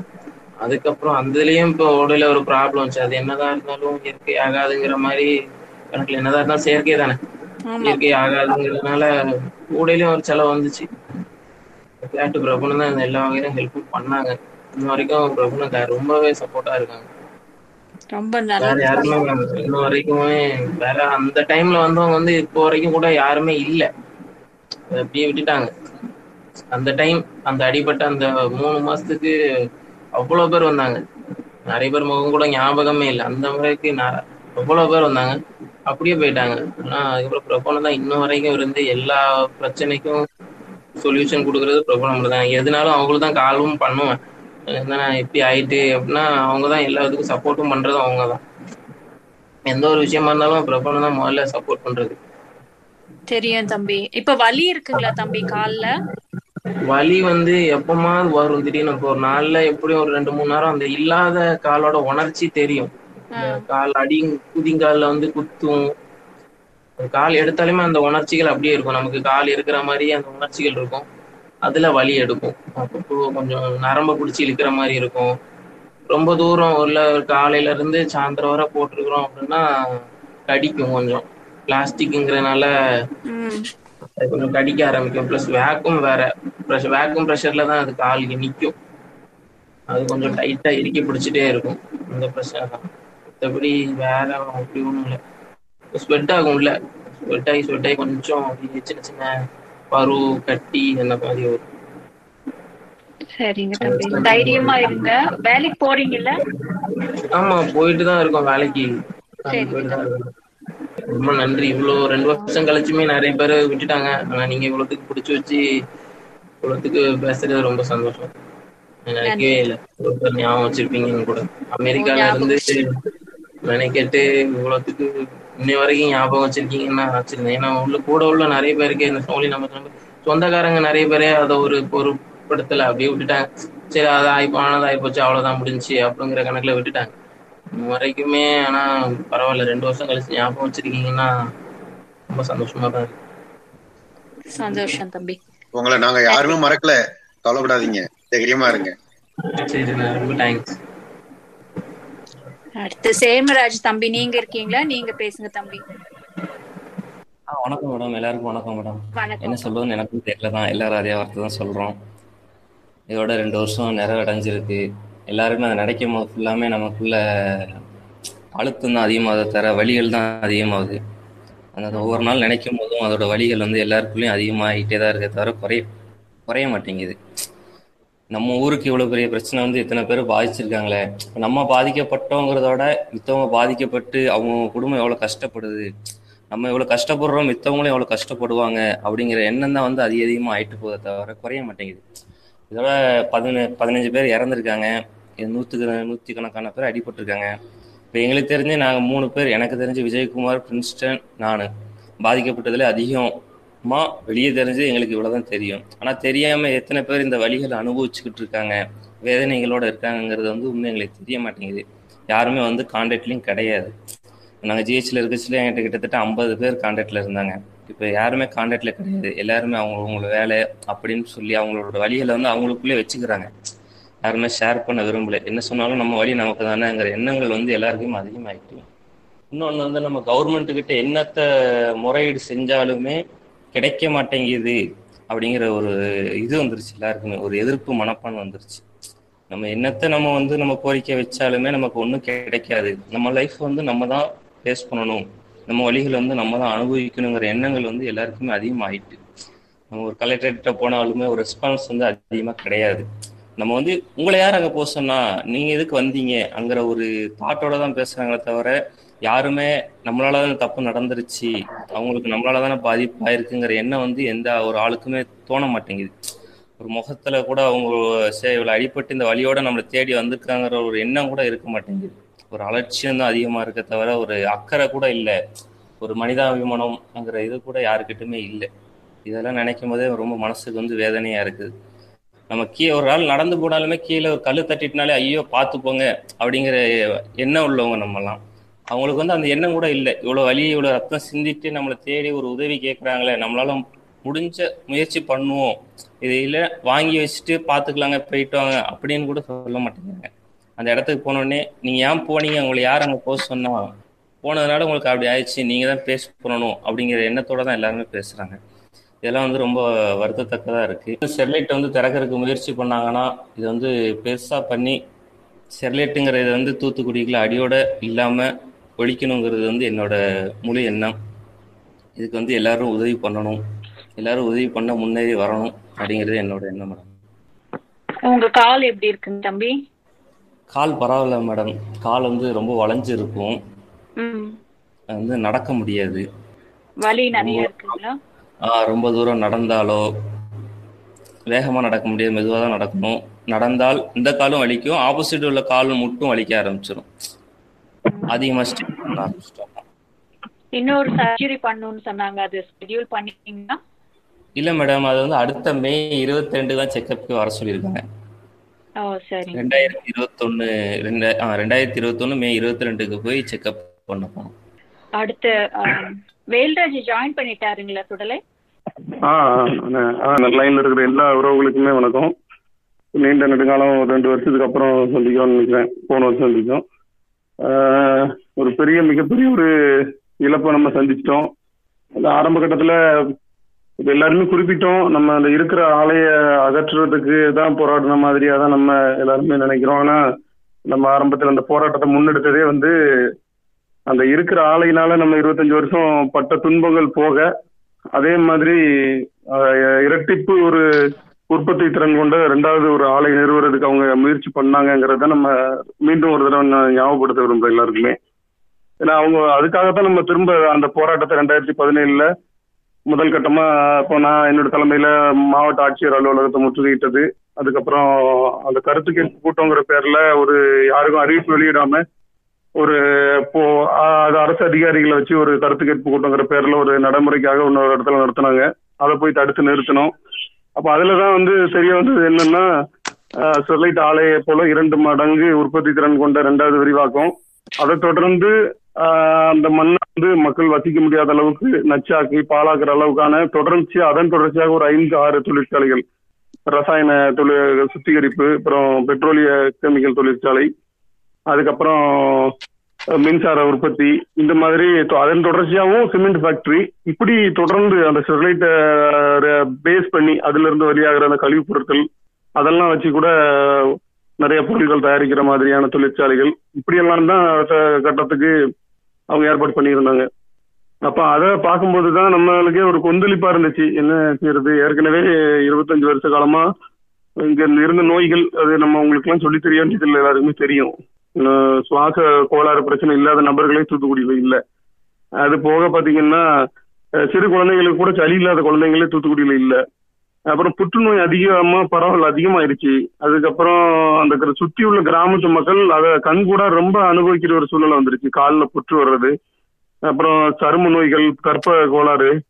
அதுக்கப்புறம் அதுலயும் இப்போ உடல ஒரு ப்ராப்ளம் வந்துச்சு. அது என்னதான் இருந்தாலும் இயற்கை ஆகாதுங்கிற மாதிரி கணக்குல என்னதான் இருந்தாலும் செயற்கை தானே. இயற்கை ஆகாதுங்கிறதுனால கூடையிலயும் ஒரு செலவு வந்துச்சு. கேட்டு பிரபுன்னு தான் எல்லா வகையிலும் ஹெல்ப் பண்ணாங்க. இன்ன வரைக்கும் பிரபுனு ரொம்பவே சப்போர்ட்டா இருக்காங்க. ரொம்ப இன்ன வரைக்குமே வேற அந்த டைம்ல வந்தவங்க வந்து இப்போ வரைக்கும் கூட யாருமே இல்ல. அப்படியே விட்டுட்டாங்க. அந்த டைம் அந்த அடிபட்ட அந்த மூணு மாசத்துக்கு அவ்வளவு பேர் வந்தாங்க. நிறைய பேர் முகம் கூட ஞாபகமே இல்லை. அந்த முறைக்கு அவ்வளவு பேர் வந்தாங்க? அப்படியே போயிட்டாங்க. ஆனா அதுக்கப்புறம் பிரபலம் தான் இன்ன வரைக்கும் இருந்து எல்லா பிரச்சனைக்கும் சொல்யூஷன் கொடுக்கறது பிரபலம் தான். எதுனாலும் அவங்களுக்கு தான் காலும் பண்ணுவேன். என்ன இப்படி ஆயிட்டு அப்படின்னா அவங்க தான் எல்லா இதுக்கும் சப்போர்ட்டும் பண்றதும் அவங்க தான். எந்த ஒரு விஷயமா இருந்தாலும் பிரபலம் தான் முதல்ல சப்போர்ட் பண்றது. தெரியும் தம்பி. இப்ப வலி இருக்குங்களா தம்பி கால்ல? வலி வந்து எப்பமாவது வரும். திடீர்னு இப்போ ஒரு நாள்ல எப்படியும் ஒரு ரெண்டு மூணு நேரம் அந்த இல்லாத காலோட உணர்ச்சி தெரியும். கால் அடி குதிங்கால்ல வந்து குத்தும். கால் எடுத்தாலுமே அந்த உணர்ச்சிகள் அப்படியே இருக்கும். நமக்கு கால் இருக்கிற மாதிரி அந்த உணர்ச்சிகள் இருக்கும். அதுல வலி எடுக்கும். அப்போ கொஞ்சம் நரம்ப பிடிச்சி இழுக்கிற மாதிரி இருக்கும். ரொம்ப தூரம் உள்ள காலையில இருந்து சாயந்தரம் வரை போட்டிருக்கிறோம் அப்படின்னா கடிக்கும் கொஞ்சம். அது கொஞ்சம் கடிக்க ஆரம்பிக்கும். ப்ளஸ் வேக்கும் வேற. ப்ரெஷர் வேக்கும் ப்ரெஷர்ல தான் அது கால் நிற்கும் அது கொஞ்சம் டைட்டா இறுக்கி பிடிச்சிட்டே இருக்கும். அந்த பிரச்சனை தான். மற்றபடி வேற அப்படி ஒன்றும் இல்லை. ஸ்வெட் ஆகும் உள்ள ஸ்வெட் ஆகி ஸ்வெட் ஆகி கொஞ்சம் அப்படியே சின்ன சின்ன பரு கட்டி அந்த மாதிரி வரும். சரிங்க தம்பி. தைரியமா இருங்க. வேலைக்கு போறீங்கல்ல? ஆமா போயிட்டு தான் இருக்கோம் வேலைக்கு. சரி. போயிட்டு தான் இருக்கோம். ரொம்ப நன்றி. இவ்வளவு ரெண்டு வருஷம் கழிச்சுமே நிறைய பேர் விட்டுட்டாங்க. ஆனா நீங்க இவ்வளவுத்துக்கு பிடிச்சி வச்சு இவ்வளவுத்துக்கு பேசுறது ரொம்ப சந்தோஷம். நான் நினைக்கவே இல்லை. ஞாபகம் வச்சிருப்பீங்கன்னு கூட. அமெரிக்கால இருந்து மெனக்கெட்டு இவ்வளவுத்துக்கு இன்னை வரைக்கும் ஞாபகம் வச்சிருக்கீங்கன்னு நான் வச்சிருந்தேன். ஏன்னா உள்ள கூட உள்ள நிறைய பேருக்கு இந்த சோழி நம்ம சொந்தக்காரங்க நிறைய பேரே அதை ஒரு பொருட்படுத்தல. அப்படியே விட்டுட்டாங்க. சரி அது ஆயிப்போ ஆனது ஆயிப்போச்சு அவ்வளவுதான் முடிஞ்சுச்சு அப்படிங்கிற கணக்குல விட்டுட்டாங்க. வரைக்குமே ஆனா பரவாயில்ல. ரெண்டு வருஷம் கழிச்சு ஞாபகம் வச்சிருக்கீங்கன்னா ரொம்ப சந்தோஷமா தான் இருக்கு. சந்தோஷம் தம்பி. உங்களை நாங்க யாருமே மறக்கல. கவலைப்படாதீங்க. தைரியமா இருங்க. சரி ரொம்ப தேங்க்ஸ் அடுத்து சேமராஜ் தம்பி நீங்க இருக்கீங்களா? நீங்க பேசுங்க தம்பி. வணக்கம் மேடம். எல்லாருக்கும் வணக்கம் மேடம். என்ன சொல்றதுன்னு எனக்கும் தெரியல தான். எல்லாரும் அதே வார்த்தை தான் சொல்றோம். இதோட ரெண்டு வருஷம் நிறைவடைஞ்சிருக்கு. எல்லாருமே அதை நினைக்கும் போது ஃபுல்லாமே நமக்குள்ள அழுத்தம் தான் அதிகமாகுது தர வலிகள் தான் அதிகமாகுது. அந்த ஒவ்வொரு நாள் நினைக்கும் போதும் அதோட வலிகள் வந்து எல்லாருக்குள்ளேயும் அதிகமாகிட்டே தான் இருக்கே தவிர குறைய குறைய மாட்டேங்குது. நம்ம ஊருக்கு இவ்வளவு பெரிய பிரச்சனை வந்து இத்தனை பேர் பாதிச்சிருக்காங்களே? நம்ம பாதிக்கப்பட்டோங்கிறதோட மித்தவங்க பாதிக்கப்பட்டு அவங்க குடும்பம் எவ்வளவு கஷ்டப்படுது? நம்ம எவ்வளவு கஷ்டப்படுறோம் மித்தவங்களும் எவ்வளவு கஷ்டப்படுவாங்க அப்படிங்கிற எண்ணம் தான் வந்து அதிக அதிகமா ஆயிட்டு போதே தவிர குறைய மாட்டேங்குது. இதோட பதின பதினஞ்சு பேர் இறந்துருக்காங்க. நூத்துக்கு நூற்றுக்கு கணக்கான பேர் அடிபட்டிருக்காங்க. இப்போ எங்களுக்கு தெரிஞ்சு நாங்கள் மூணு பேர் எனக்கு தெரிஞ்சு விஜயகுமார் பிரின்ஸ்டன் நான். பாதிக்கப்பட்டதுல அதிகம் வெளியே தெரிஞ்சு எங்களுக்கு இவ்வளவுதான் தெரியும். ஆனால் தெரியாம எத்தனை பேர் இந்த வழிகளை அனுபவிச்சுக்கிட்டு இருக்காங்க வேதனைகளோட இருக்காங்கங்கிறது வந்து உண்மை எங்களுக்கு தெரிய மாட்டேங்குது. யாருமே வந்து கான்டாக்ட்லயும் கிடையாது. நாங்கள் ஜிஹெச்ல இருக்கச்சுல என்கிட்ட கிட்டத்தட்ட ஐம்பது பேர் கான்டாக்ட்ல இருந்தாங்க. இப்போ யாருமே கான்டாக்ட்ல கிடையாது. எல்லாருமே அவங்க அவங்களோட வேலை அப்படின்னு சொல்லி அவங்களோட வழிகளை வந்து அவங்களுக்குள்ளே வச்சுக்கிறாங்க. யாருமே ஷேர் பண்ண விரும்பல. என்ன சொன்னாலும் நம்ம வழி நமக்கு தானேங்கிற எண்ணங்கள் வந்து எல்லாருக்கும் அதிகமாயிட்டு. இன்னொன்று வந்து நம்ம கவர்மெண்ட் கிட்ட என்னத்த முறையீடு செஞ்சாலுமே கிடைக்க மாட்டேங்குது அப்படிங்கிற ஒரு இது வந்துருச்சு எல்லாருக்குமே. ஒரு எதிர்ப்பு மனப்பான் வந்துருச்சு. நம்ம என்னத்தை நம்ம வந்து நம்ம கோரிக்கை வச்சாலுமே நமக்கு ஒன்றும் கிடைக்காது. நம்ம லைஃப் வந்து நம்ம தான் ஃபேஸ் பண்ணணும். நம்ம வழிகளை வந்து நம்ம தான் அனுபவிக்கணுங்கிற எண்ணங்கள் வந்து எல்லாருக்குமே அதிகமாயிட்டு. நம்ம ஒரு கலெக்டர்கிட்ட போனாலுமே ஒரு ரெஸ்பான்ஸ் வந்து அதிகமாக கிடையாது. நம்ம வந்து உங்களை யார் அங்கே போக சொன்னா? நீங்கள் எதுக்கு வந்தீங்க? அங்கிற ஒரு தாட்டோட தான் பேசுகிறாங்களே தவிர யாருமே நம்மளால தான் தப்பு நடந்துருச்சு? அவங்களுக்கு நம்மளால தானே பாதிப்பாயிருக்குங்கிற எண்ணம் வந்து எந்த ஒரு ஆளுக்குமே தோண மாட்டேங்குது. ஒரு முகத்துல கூட அவங்க சே இவ்வளவு அடிபட்டு இந்த வழியோட நம்மளை தேடி வந்திருக்காங்கிற ஒரு எண்ணம் கூட இருக்க மாட்டேங்குது. ஒரு அலட்சியம் தான் அதிகமா இருக்க தவிர ஒரு அக்கறை கூட இல்லை. ஒரு மனிதாபிமானம்ங்கிற இது கூட யாருக்கிட்டுமே இல்லை. இதெல்லாம் நினைக்கும் போதே ரொம்ப மனசுக்கு வந்து வேதனையா இருக்குது நம்ம கீழே ஒரு ஆள் நடந்து போனாலுமே கீழே ஒரு கல் தட்டிட்டுனாலே ஐயோ பார்த்து அப்படிங்கிற எண்ணம் உள்ளவங்க நம்மலாம் அவங்களுக்கு வந்து அந்த எண்ணம் கூட இல்லை. இவ்வளோ வலி இவ்வளோ ரத்தம் சிந்திட்டு நம்மளை தேடி ஒரு உதவி கேட்குறாங்களே நம்மளால முடிஞ்ச முயற்சி பண்ணுவோம். இது இல்லை வாங்கி வச்சுட்டு பார்த்துக்கலாங்க போயிட்டு வாங்க அப்படின்னு கூட சொல்ல மாட்டேங்கிறாங்க. அந்த இடத்துக்கு போனோடனே நீங்கள் ஏன் போனீங்க? உங்களை யார் அங்கே போக சொன்னா? போனதுனால உங்களுக்கு அப்படி ஆயிடுச்சு நீங்கள் தான் பேச பண்ணணும் அப்படிங்கிற எண்ணத்தோட தான் எல்லாருமே பேசுகிறாங்க இதெல்லாம் வந்து ரொம்ப வருத்தத்தக்கதாக இருக்குது ஸ்டெர்லைட் வந்து திறக்கிறதுக்கு முயற்சி பண்ணாங்கன்னா இது வந்து பெருசாக பண்ணி ஸ்டெர்லைட்டுங்கிற இதை வந்து தூத்துக்குடிக்குள்ள அடியோட இல்லாமல் ஒழிக்கணுங்கிறது வந்து என்னோட முழு எண்ணம். இதுக்கு வந்து எல்லாரும் உதவி பண்ணணும். எல்லாரும் உதவி பண்ண முன்னேறி வரணும் அப்படிங்கிறது என்னோட எண்ணம் மேடம். உங்க கால் எப்படி இருக்குங்க தம்பி? கால் பரவாயில்ல மேடம். கால் வந்து ரொம்ப வளைஞ்சு இருக்கும் வந்து நடக்க முடியாது. வலி நிறைய இருக்குங்களா? ரொம்ப தூரம் நடந்தாலோ வேகமா நடக்க முடியாது மெதுவாக தான் நடக்கணும். நடந்தால் இந்த காலும் வலிக்கும் ஆப்போசிட் உள்ள காலும் முட்டும் வலிக்க ஆரம்பிச்சிடும் அதிகமா ஸ்டெப் பண்ண ஆரம்பிச்சிட்டோம் இன்னொரு சர்ஜரி பண்ணணும்னு சொன்னாங்க. அது ஷெட்யூல் பண்ணிட்டீங்களா இல்ல மேடம் அது வந்து அடுத்த மே இருபத்தி ரெண்டு தான் செக்கப்புக்கு வர சொல்லியிருக்காங்க. ஓ சரி. ரெண்டாயிரத்தி இருபத்தொன்னு ரெண்டாயிரத்தி இருபத்தொன்னு மே இருபத்தி ரெண்டுக்கு போய் செக்கப் பண்ண போனோம் அடுத்து வேல்ராஜ் ஜாயின் பண்ணிட்டாருங்களா சுடலை? ஆ லைன்ல இருக்கிற எல்லா உறவுகளுக்குமே வணக்கம். நீண்ட நெடுங்காலம் ஒரு ரெண்டு வருஷத்துக்கு அப்புறம் சந்திக்கிறோம்னு நினைக்கிறேன். போன வருஷம் சந்திச்சோம் ஆஹ் ஒரு பெரிய மிகப்பெரிய ஒரு இழப்பை நம்ம சந்திச்சிட்டோம். அந்த ஆரம்ப கட்டத்தில் இப்போ எல்லாருமே குறிப்பிட்டோம் நம்ம அந்த இருக்கிற ஆலைய அகற்றுறதுக்கு தான் போராடின மாதிரியாக தான் நம்ம எல்லாருமே நினைக்கிறோம். ஆனால் நம்ம ஆரம்பத்தில் அந்த போராட்டத்தை முன்னெடுத்ததே வந்து அந்த இருக்கிற ஆலையினால நம்ம இருபத்தஞ்சு வருஷம் பட்ட துன்பங்கள் போக அதே மாதிரி இரட்டிப்பு ஒரு உற்பத்தி திறன் கொண்ட ரெண்டாவது ஒரு ஆலை நிறுவுறதுக்கு அவங்க முயற்சி பண்ணாங்கங்கிறத நம்ம மீண்டும் ஒரு தடவை நான் ஞாபகப்படுத்த விரும்புறேன் எல்லாருக்குமே. ஏன்னா அவங்க அதுக்காகத்தான் நம்ம திரும்ப அந்த போராட்டத்தை ரெண்டாயிரத்தி பதினேழுல முதல் கட்டமா இப்போ நான் என்னோட தலைமையில மாவட்ட ஆட்சியர் அலுவலகத்தை முற்றுகையிட்டது. அதுக்கப்புறம் அந்த கருத்து கேட்பு கூட்டங்கிற பேர்ல ஒரு யாருக்கும் அறிவிப்பு வெளியிடாம ஒரு இப்போ அது அரசு அதிகாரிகளை வச்சு ஒரு கருத்து கேட்பு கூட்டங்கிற பேர்ல ஒரு நடைமுறைக்காக இன்னொரு இடத்துல நடத்தினாங்க. அதை போய் தடுத்து நிறுத்தணும். அப்ப அதுலதான் வந்து தெரிய வந்தது என்னன்னா ஸ்டெர்லைட் ஆலையை போல இரண்டு மடங்கு உற்பத்தி திறன் கொண்ட ரெண்டாவது விரிவாக்கம். அதை தொடர்ந்து அந்த மண்ணை வந்து மக்கள் வசிக்க முடியாத அளவுக்கு நச்சாக்கி பாலாக்குற அளவுக்கான தொடர்ச்சி அதன் தொடர்ச்சியாக ஒரு ஐந்து ஆறு தொழிற்சாலைகள். ரசாயன தொழில் சுத்திகரிப்பு அப்புறம் பெட்ரோலிய கெமிக்கல் தொழிற்சாலை. அதுக்கப்புறம் மின்சார உற்பத்தி இந்த மாதிரி அதன் தொடர்ச்சியாகவும் சிமெண்ட் ஃபேக்டரி இப்படி தொடர்ந்து அந்த ஸ்டெர்லைட்டை பேஸ் பண்ணி அதுல இருந்து வெளியாகிற அந்த கழிவுப் பொருட்கள் அதெல்லாம் வச்சு கூட நிறைய பொருட்கள் தயாரிக்கிற மாதிரியான தொழிற்சாலைகள் இப்படியெல்லாம் தான் கட்டத்துக்கு அவங்க ஏற்பாடு பண்ணியிருந்தாங்க. அப்ப அதை பார்க்கும்போது தான் நம்மளுக்கே ஒரு கொந்தளிப்பா இருந்துச்சு. என்ன செய்யறது? ஏற்கனவே இருபத்தஞ்சு வருஷ காலமா இங்க இருந்த நோய்கள் அது நம்ம உங்களுக்கு எல்லாம் சொல்லி தெரிய வேண்டியது எல்லாருக்குமே தெரியும். சுவாச கோளாறு பிரச்சனை இல்லாத நபர்களே தூத்துக்குடியில இல்ல. அது போக பாத்தீங்கன்னா சிறு குழந்தைங்களுக்கு கூட சளி இல்லாத குழந்தைங்களே தூத்துக்குடியில இல்ல. அப்புறம் புற்றுநோய் அதிகமா பரவல் அதிகமாயிருச்சு. அதுக்கப்புறம் அந்த கிர- சுத்தி உள்ள கிராமத்து மக்கள் அதை கண் கூட ரொம்ப அனுபவிக்கிற ஒரு சூழ்நிலை வந்துருச்சு. காலில் புற்று வர்றது அப்புறம் சரும நோய்கள் கற்ப கோளாறு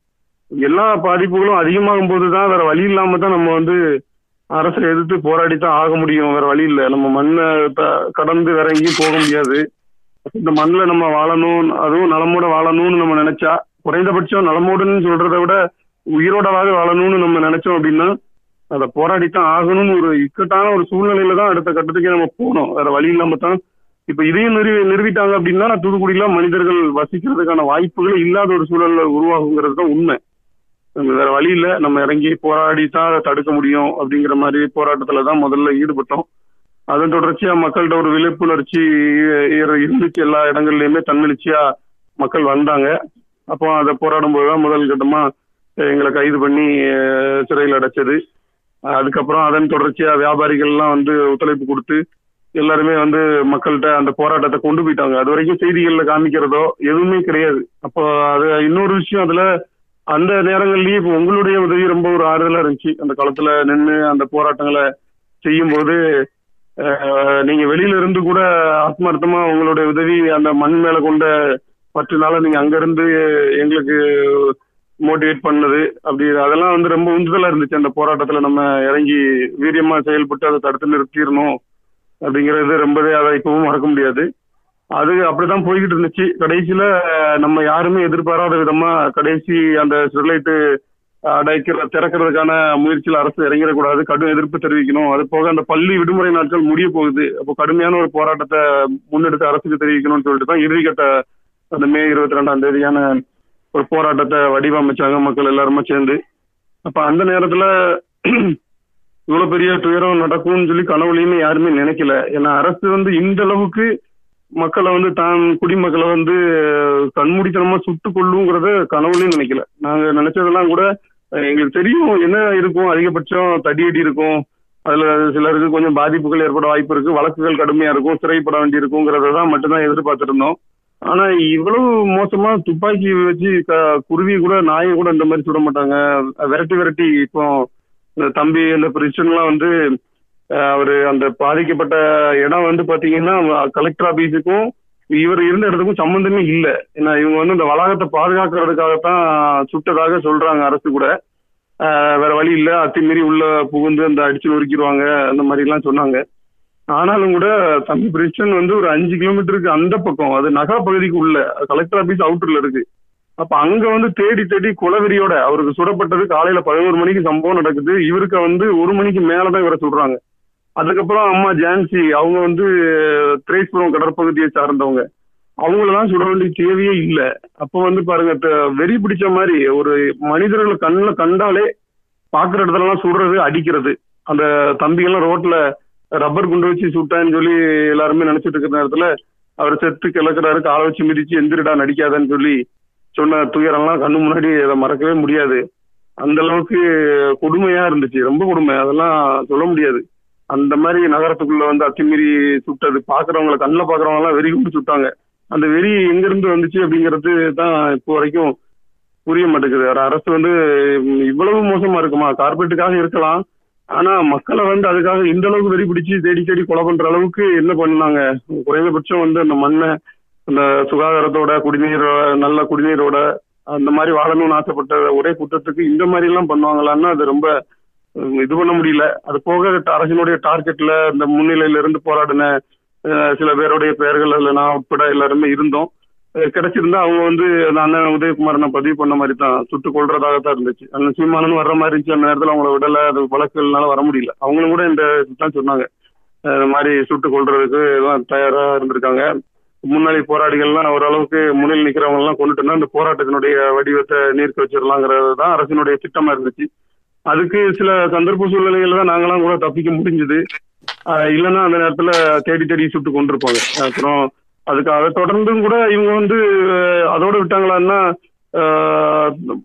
எல்லா பாதிப்புகளும் அதிகமாகும் போது தான் வேற வழி இல்லாம தான் நம்ம வந்து அரசை எதிர்த்து போராடித்தான் ஆக முடியும். வேற வழி இல்லை. நம்ம மண்ணை கடந்து வேற எங்கேயும் போக முடியாது. இந்த மண்ணில் நம்ம வாழணும் அதுவும் நலமோட வாழணும்னு நம்ம நினைச்சா குறைந்தபட்சம் நலமோடுன்னு சொல்றதை விட உயிரோடவாக வாழணும்னு நம்ம நினைச்சோம் அப்படின்னா அதை போராடித்தான் ஆகணும்னு ஒரு இக்கட்டான ஒரு சூழ்நிலையில தான் அடுத்த கட்டத்துக்கே நம்ம போனோம். வேற வழி இல்லாம தான். இப்ப இதையும் நிறுவி நிறுவிட்டாங்க அப்படின்னா தூத்துக்குடியில மனிதர்கள் வசிக்கிறதுக்கான வாய்ப்புகள் இல்லாத ஒரு சூழல்ல உருவாகுங்கிறது தான் உண்மை. வேற வழி இல்ல. நம்ம இறங்கி போராடி தான் அதை தடுக்க முடியும் அப்படிங்கிற மாதிரி போராட்டத்துல தான் முதல்ல ஈடுபட்டோம். அதன் தொடர்ச்சியா மக்கள்கிட்ட ஒரு விழிப்புணர்ச்சி இருந்துச்சு. எல்லா இடங்கள்லயுமே தன்னெழுச்சியா மக்கள் வந்தாங்க. அப்போ அதை போராடும் போதுதான் முதல் கட்டமா எங்களை கைது பண்ணி சிறையில் அடைச்சது. அதுக்கப்புறம் அதன் தொடர்ச்சியா வியாபாரிகள்லாம் வந்து ஒத்துழைப்பு கொடுத்து எல்லாருமே வந்து மக்கள்கிட்ட அந்த போராட்டத்தை கொண்டு போயிட்டாங்க. அது வரைக்கும் செய்திகள்ல காமிக்கிறதோ எதுவுமே கிடையாது. அப்போ அது இன்னொரு விஷயம். அதுல அந்த நேரங்கள்லயே இப்போ உங்களுடைய உதவி ரொம்ப ஒரு ஆறுதலா இருந்துச்சு. அந்த காலத்துல நின்று அந்த போராட்டங்களை செய்யும்போது போது நீங்க வெளியில இருந்து கூட ஆத்மார்த்தமா உங்களுடைய உதவி அந்த மண் மேல கொண்ட பற்றுனால நீங்க அங்க இருந்து எங்களுக்கு மோட்டிவேட் பண்ணது. அப்படி அதெல்லாம் வந்து ரொம்ப உந்துதலா இருந்துச்சு. அந்த போராட்டத்துல நம்ம இறங்கி வீரியமா செயல்பட்டு அதை தடுத்து நிறுத்திடணும் அப்படிங்கிறது ரொம்பவே அதை இப்பவும் மறக்க முடியாது. அது அப்படிதான் போய்கிட்டு இருந்துச்சு. கடைசியில நம்ம யாருமே எதிர்பாராத விதமா கடைசி அந்த ஸ்டெர்லைட்டு அடைக்கிற திறக்கிறதுக்கான முயற்சியில் அரசு இறங்கிடக்கூடாது. கடும் எதிர்ப்பு தெரிவிக்கணும். அது போக அந்த பள்ளி விடுமுறை நாட்கள் முடிய போகுது. அப்போ கடுமையான ஒரு போராட்டத்தை முன்னெடுத்து அரசுக்கு தெரிவிக்கணும்னு சொல்லிட்டு தான் இறுதிக்கட்ட அந்த மே இருபத்தி ரெண்டாம் தேதியான ஒரு போராட்டத்தை வடிவமைச்சாங்க மக்கள் எல்லாருமே சேர்ந்து. அப்ப அந்த நேரத்துல இவ்வளவு பெரிய துயரம் நடக்கும்னு சொல்லி கனவுலையுமே யாருமே நினைக்கல. ஏன்னா அரசு வந்து இந்த அளவுக்கு மக்களை வந்து தான் குடிமக்களை வந்து கண்மூடித்தனமா சுட்டு கொள்ளுங்கிறத கனவுலையும் நினைக்கல. நாங்க நினைச்சதெல்லாம் கூட எங்களுக்கு தெரியும் என்ன இருக்கும் அதிகபட்சம் தடியடி இருக்கும். அதுல சிலருக்கு கொஞ்சம் பாதிப்புகள் ஏற்பட வாய்ப்பு இருக்கு வழக்குகள் கடுமையா இருக்கும் சிறைப்பட வேண்டி இருக்குங்கிறத தான் மட்டும்தான் எதிர்பார்த்திருந்தோம் ஆனா இவ்வளவு மோசமா துப்பாக்கி வச்சு குருவி கூட நாயை கூட இந்த மாதிரி சுட மாட்டாங்க. விரட்டி விரட்டி இப்போ இந்த தம்பி இந்த பிரிஸ்டன்லாம் வந்து அவரு அந்த பாதிக்கப்பட்ட இடம் வந்து பாத்தீங்கன்னா கலெக்டர் ஆபீஸுக்கும் இவர் இருந்த இடத்துக்கும் சம்பந்தமே இல்லை. ஏன்னா இவங்க வந்து இந்த வளாகத்தை பாதுகாக்கிறதுக்காகத்தான் சுட்டதாக சொல்றாங்க அரசு கூட. வேற வழி இல்லை. அத்துமீறி உள்ள புகுந்து அந்த அடிச்சு நொறுக்கிடுவாங்க அந்த மாதிரி எல்லாம் சொன்னாங்க. ஆனாலும் கூட தம்பி பிரிஸ்டன் வந்து ஒரு அஞ்சு கிலோமீட்டருக்கு அந்த பக்கம் அது நகா பகுதிக்கு உள்ள கலெக்டர் ஆபீஸ் அவுட்டர்ல இருக்கு. அப்ப அங்க வந்து தேடி தேடி குலவெறியோட அவருக்கு சுடப்பட்டது காலையில பதினோரு மணிக்கு சம்பவம் நடக்குது. இவருக்கு வந்து ஒரு மணிக்கு மேலதான் இவரை சொல்றாங்க அதுக்கப்புறம் அம்மா ஜான்சி அவங்க வந்து திரேஸ்புரம் கடற்பகுதியை சார்ந்தவங்க. அவங்களதான் சுட வேண்டிய தேவையே இல்லை. அப்ப வந்து பாருங்க த- வெறி பிடிச்ச மாதிரி ஒரு மனிதர்களை கண்ணில் கண்டாலே பாக்குற இடத்துல எல்லாம் சுடுறது அடிக்கிறது. அந்த தம்பிகள்லாம் ரோட்ல ரப்பர் குண்டு வச்சு சுட்டான்னு சொல்லி எல்லாருமே நினைச்சிட்டு இருக்கிற நேரத்துல அவர் செத்து கிளக்குறாரு காலை வச்சு மிதிச்சு எந்திரிடா நடிக்காதன்னு சொல்லி சொன்ன துயரம்லாம் கண்ணு முன்னாடி அதை மறக்கவே முடியாது. அந்த அளவுக்கு கொடுமையா இருந்துச்சு. ரொம்ப கொடுமை. அதெல்லாம் சொல்ல முடியாது. அந்த மாதிரி நகரத்துக்குள்ள வந்து அத்துமீறி சுட்டது. பாக்குறவங்களை கண்ணில் பாக்குறவங்க எல்லாம் வெறி கொண்டு சுட்டாங்க. அந்த வெறி எங்கிருந்து வந்துச்சு அப்படிங்கிறது தான் இப்போ வரைக்கும் புரிய மாட்டேங்குது. அரசு வந்து இவ்வளவு மோசமா இருக்குமா? கார்பரேட்டுக்காக இருக்கலாம். ஆனா மக்களை வந்து அதுக்காக இந்த அளவுக்கு வெறி பிடிச்சு தேடி தேடி கொலை பண்ற அளவுக்கு என்ன பண்ணாங்க? குறைந்தபட்சம் வந்து அந்த மண்ணை அந்த சுகாதாரத்தோட குடிநீர் நல்ல குடிநீரோட அந்த மாதிரி வாழணும்னு ஆசைப்பட்ட ஒரே குற்றத்துக்கு இந்த மாதிரி எல்லாம் பண்ணுவாங்களான்னா அது ரொம்ப இது பண்ண முடியல. அது போக அரசினுடைய டார்கெட்ல இந்த முன்னிலையில இருந்து போராடின சில பேருடைய பெயர்கள் அதுல நான் உட்பட எல்லாருமே இருந்தோம். கிடைச்சிருந்தா அவங்க வந்து அந்த அண்ணன் உதயகுமார் நான் பதிவு பண்ண மாதிரி தான் சுட்டு கொள்றதாக தான் இருந்துச்சு. அந்த சீமானன் வர்ற மாதிரி இருந்துச்சு. அந்த நேரத்துல அவங்கள விடல. அது வழக்குகள்னால வர முடியல. அவங்களும் கூட இந்த தான் சொன்னாங்க. இந்த மாதிரி சுட்டு கொள்றதுக்கு எல்லாம் தயாரா இருந்திருக்காங்க. முன்னாடி போராடிகள்லாம் ஓரளவுக்கு முன்னில் நிக்கிறவங்க எல்லாம் கொண்டுட்டுனா இந்த போராட்டத்தினுடைய வடிவத்தை நீர்க்க வச்சிடலாங்கிறது தான் அரசினுடைய திட்டமா இருந்துச்சு. அதுக்கு சில சந்தர்ப்ப சூழ்நிலைகள் தான் நாங்களாம் கூட தப்பிக்க முடிஞ்சது. இல்லைன்னா அந்த நேரத்துல தேடி தேடி சுட்டு கொண்டிருப்பாங்க. அப்புறம் அதுக்காக தொடர்ந்தும் கூட இவங்க வந்து அதோட விட்டாங்களான்னா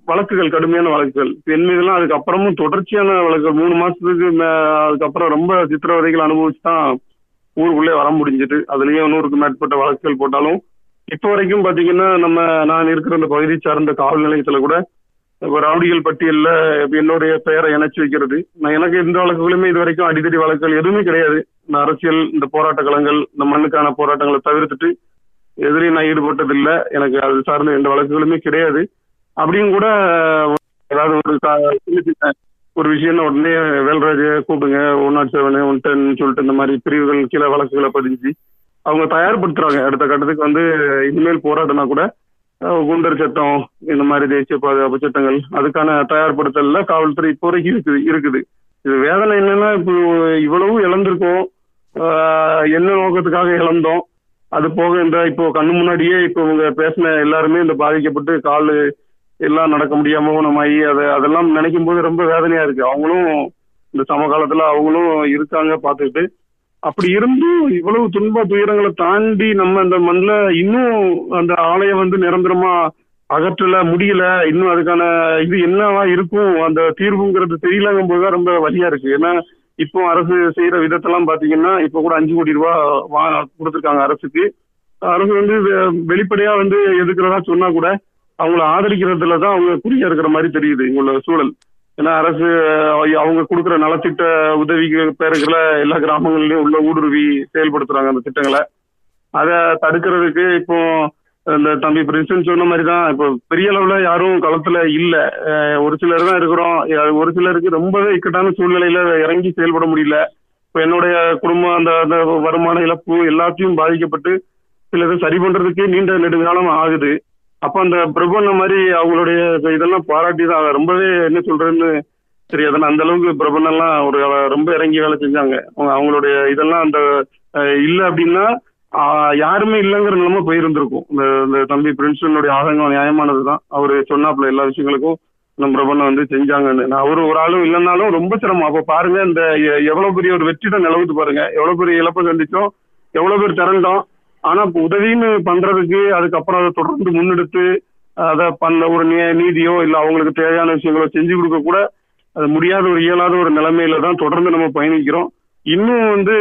வழக்குகள் கடுமையான வழக்குகள். பெண் மீதெல்லாம் அதுக்கப்புறமும் தொடர்ச்சியான வழக்குகள். மூணு மாசத்துக்கு மே- அதுக்கப்புறம் ரொம்ப சித்திரவதைகள் அனுபவிச்சு தான் ஊருக்குள்ளே வர முடிஞ்சது. அதுலயும் நூறுக்கு மேற்பட்ட வழக்குகள் போட்டாலும் இப்போ வரைக்கும் பாத்தீங்கன்னா நம்ம நான் இருக்கிற அந்த பகுதி சார்ந்த காவல் நிலையத்துல கூட ரவுடிகள் பட்டியலில் என்னுடைய பெயரை இணைச்சு வைக்கிறது. நான் எனக்கு எந்த வழக்குகளுமே இது வரைக்கும் அடித்தடி வழக்குகள் எதுவுமே கிடையாது. இந்த அரசியல் இந்த போராட்ட களங்கள் இந்த மண்ணுக்கான போராட்டங்களை தவிர்த்துட்டு எதிரையும் நான் ஈடுபட்டது எனக்கு அது சார்ந்த எந்த வழக்குகளுமே கிடையாது. அப்படியும் கூட ஏதாவது ஒரு ஒரு விஷயம்னா உடனே வேல்ராஜ் கூப்பிடுங்க one naught seven one ten சொல்லிட்டு இந்த மாதிரி பிரிவுகள் கீழே வழக்குகளை பதிஞ்சு அவங்க தயார்படுத்துறாங்க. அடுத்த கட்டத்துக்கு வந்து இனிமேல் போராட்டம்னா கூட குண்டர் சட்டம் இந்த மாதிரி தேசிய பாதுகாப்பு சட்டங்கள் அதுக்கான தயார்படுத்தல காவல்துறை இப்போ வரைக்கும் இருக்குது இருக்குது. இது வேதனை என்னன்னா இப்போ இவ்வளவு இழந்திருக்கோம். என்ன நோக்கத்துக்காக இழந்தோம்? அது போக இந்த இப்போ கண்ணு முன்னாடியே இப்போ இவங்க பேசின எல்லாருமே இந்த பாதிக்கப்பட்டு கால் எல்லாம் நடக்க முடியாம ஊனமாயி அதை அதெல்லாம் நினைக்கும் போது ரொம்ப வேதனையா இருக்கு. அவங்களும் இந்த சமகாலத்துல அவங்களும் இருக்காங்க பார்த்துக்கிட்டு. அப்படி இருந்தும் இவ்வளவு துன்ப துயரங்களை தாண்டி நம்ம அந்த மண்ணில் இன்னும் அந்த ஆலயம் வந்து நிரந்தரமா அகற்றல முடியல இன்னும் அதுக்கான இது என்னவா இருக்கும் அந்த தீர்வுங்கிறது தெரியலங்கும் போதுதான் ரொம்ப வழியா இருக்கு. ஏன்னா இப்போ அரசு செய்யற விதத்தெல்லாம் பாத்தீங்கன்னா இப்போ கூட அஞ்சு கோடி ரூபாய் வா கொடுத்துருக்காங்க அரசுக்கு. அரசு வந்து வெ- வெளிப்படையா வந்து எதுக்குறதா சொன்னா கூட அவங்கள ஆதரிக்கிறதுல தான் அவங்க குறியா இருக்கிற மாதிரி தெரியுது இங்குள்ள சூழல். ஏன்னா அரசு அவங்க கொடுக்குற நலத்திட்ட உதவிக்கு பேருக்குல எல்லா கிராமங்கள்லயும் உள்ள ஊடுருவி செயல்படுத்துறாங்க அந்த திட்டங்களை. அதை தடுக்கிறதுக்கு இப்போ இந்த தம்பி பிரின்சன் சொன்ன மாதிரி தான் இப்போ பெரிய அளவுல யாரும் களத்துல இல்ல. ஒரு சிலர் தான் இருக்கிறோம். ஒரு சிலருக்கு ரொம்பவே இக்கட்டான சூழ்நிலையில இறங்கி செயல்பட முடியல. இப்போ என்னுடைய குடும்பம் அந்த அந்த வருமான இழப்பு எல்லாத்தையும் பாதிக்கப்பட்டு சிலது சரி பண்றதுக்கே நீண்ட நெடுங்காலம் ஆகுது. அப்ப அந்த பிரபண்ண மாதிரி அவங்களுடைய இதெல்லாம் பாராட்டி தான் ரொம்பவே என்ன சொல்றதுன்னு தெரியாது. அந்த அளவுக்கு பிரபண்ணெல்லாம் ஒரு ரொம்ப இறங்கி வேலை செஞ்சாங்க. அவங்க- அவங்களுடைய இதெல்லாம் அந்த இல்லை இல்ல அப்படின்னா யாருமே இல்லைங்கிற நிலைமை போயிருந்திருக்கும். இந்த தம்பி பிரின்சனுடைய ஆதங்கம் நியாயமானது தான் அவரு சொன்னாப்புல எல்லா விஷயங்களுக்கும் நம்ம பிரபண்ண வந்து செஞ்சாங்கன்னு. நான் அவர் ஒரு ஆளும் இல்லைன்னாலும் ரொம்ப சிரமம். அப்ப பாருங்க இந்த எ- எவ்வளவு பெரிய ஒரு வெற்றிடம் நிலவுது பாருங்க. எவ்வளவு பெரிய இழப்பை சந்திச்சோம். எவ்வளவு பேர் திரண்டோம். ஆனா உதவின்னு பண்றதுக்கு அதுக்கப்புறம் அதை தொடர்ந்து முன்னெடுத்து அதை பண்ண ஒரு நீதியோ இல்ல அவங்களுக்கு தேவையான விஷயங்களோ செஞ்சு கொடுக்க கூட அது முடியாத ஒரு இயலாத ஒரு நிலைமையில தான் தொடர்ந்து நம்ம பயணிக்கிறோம். இன்னும் வந்து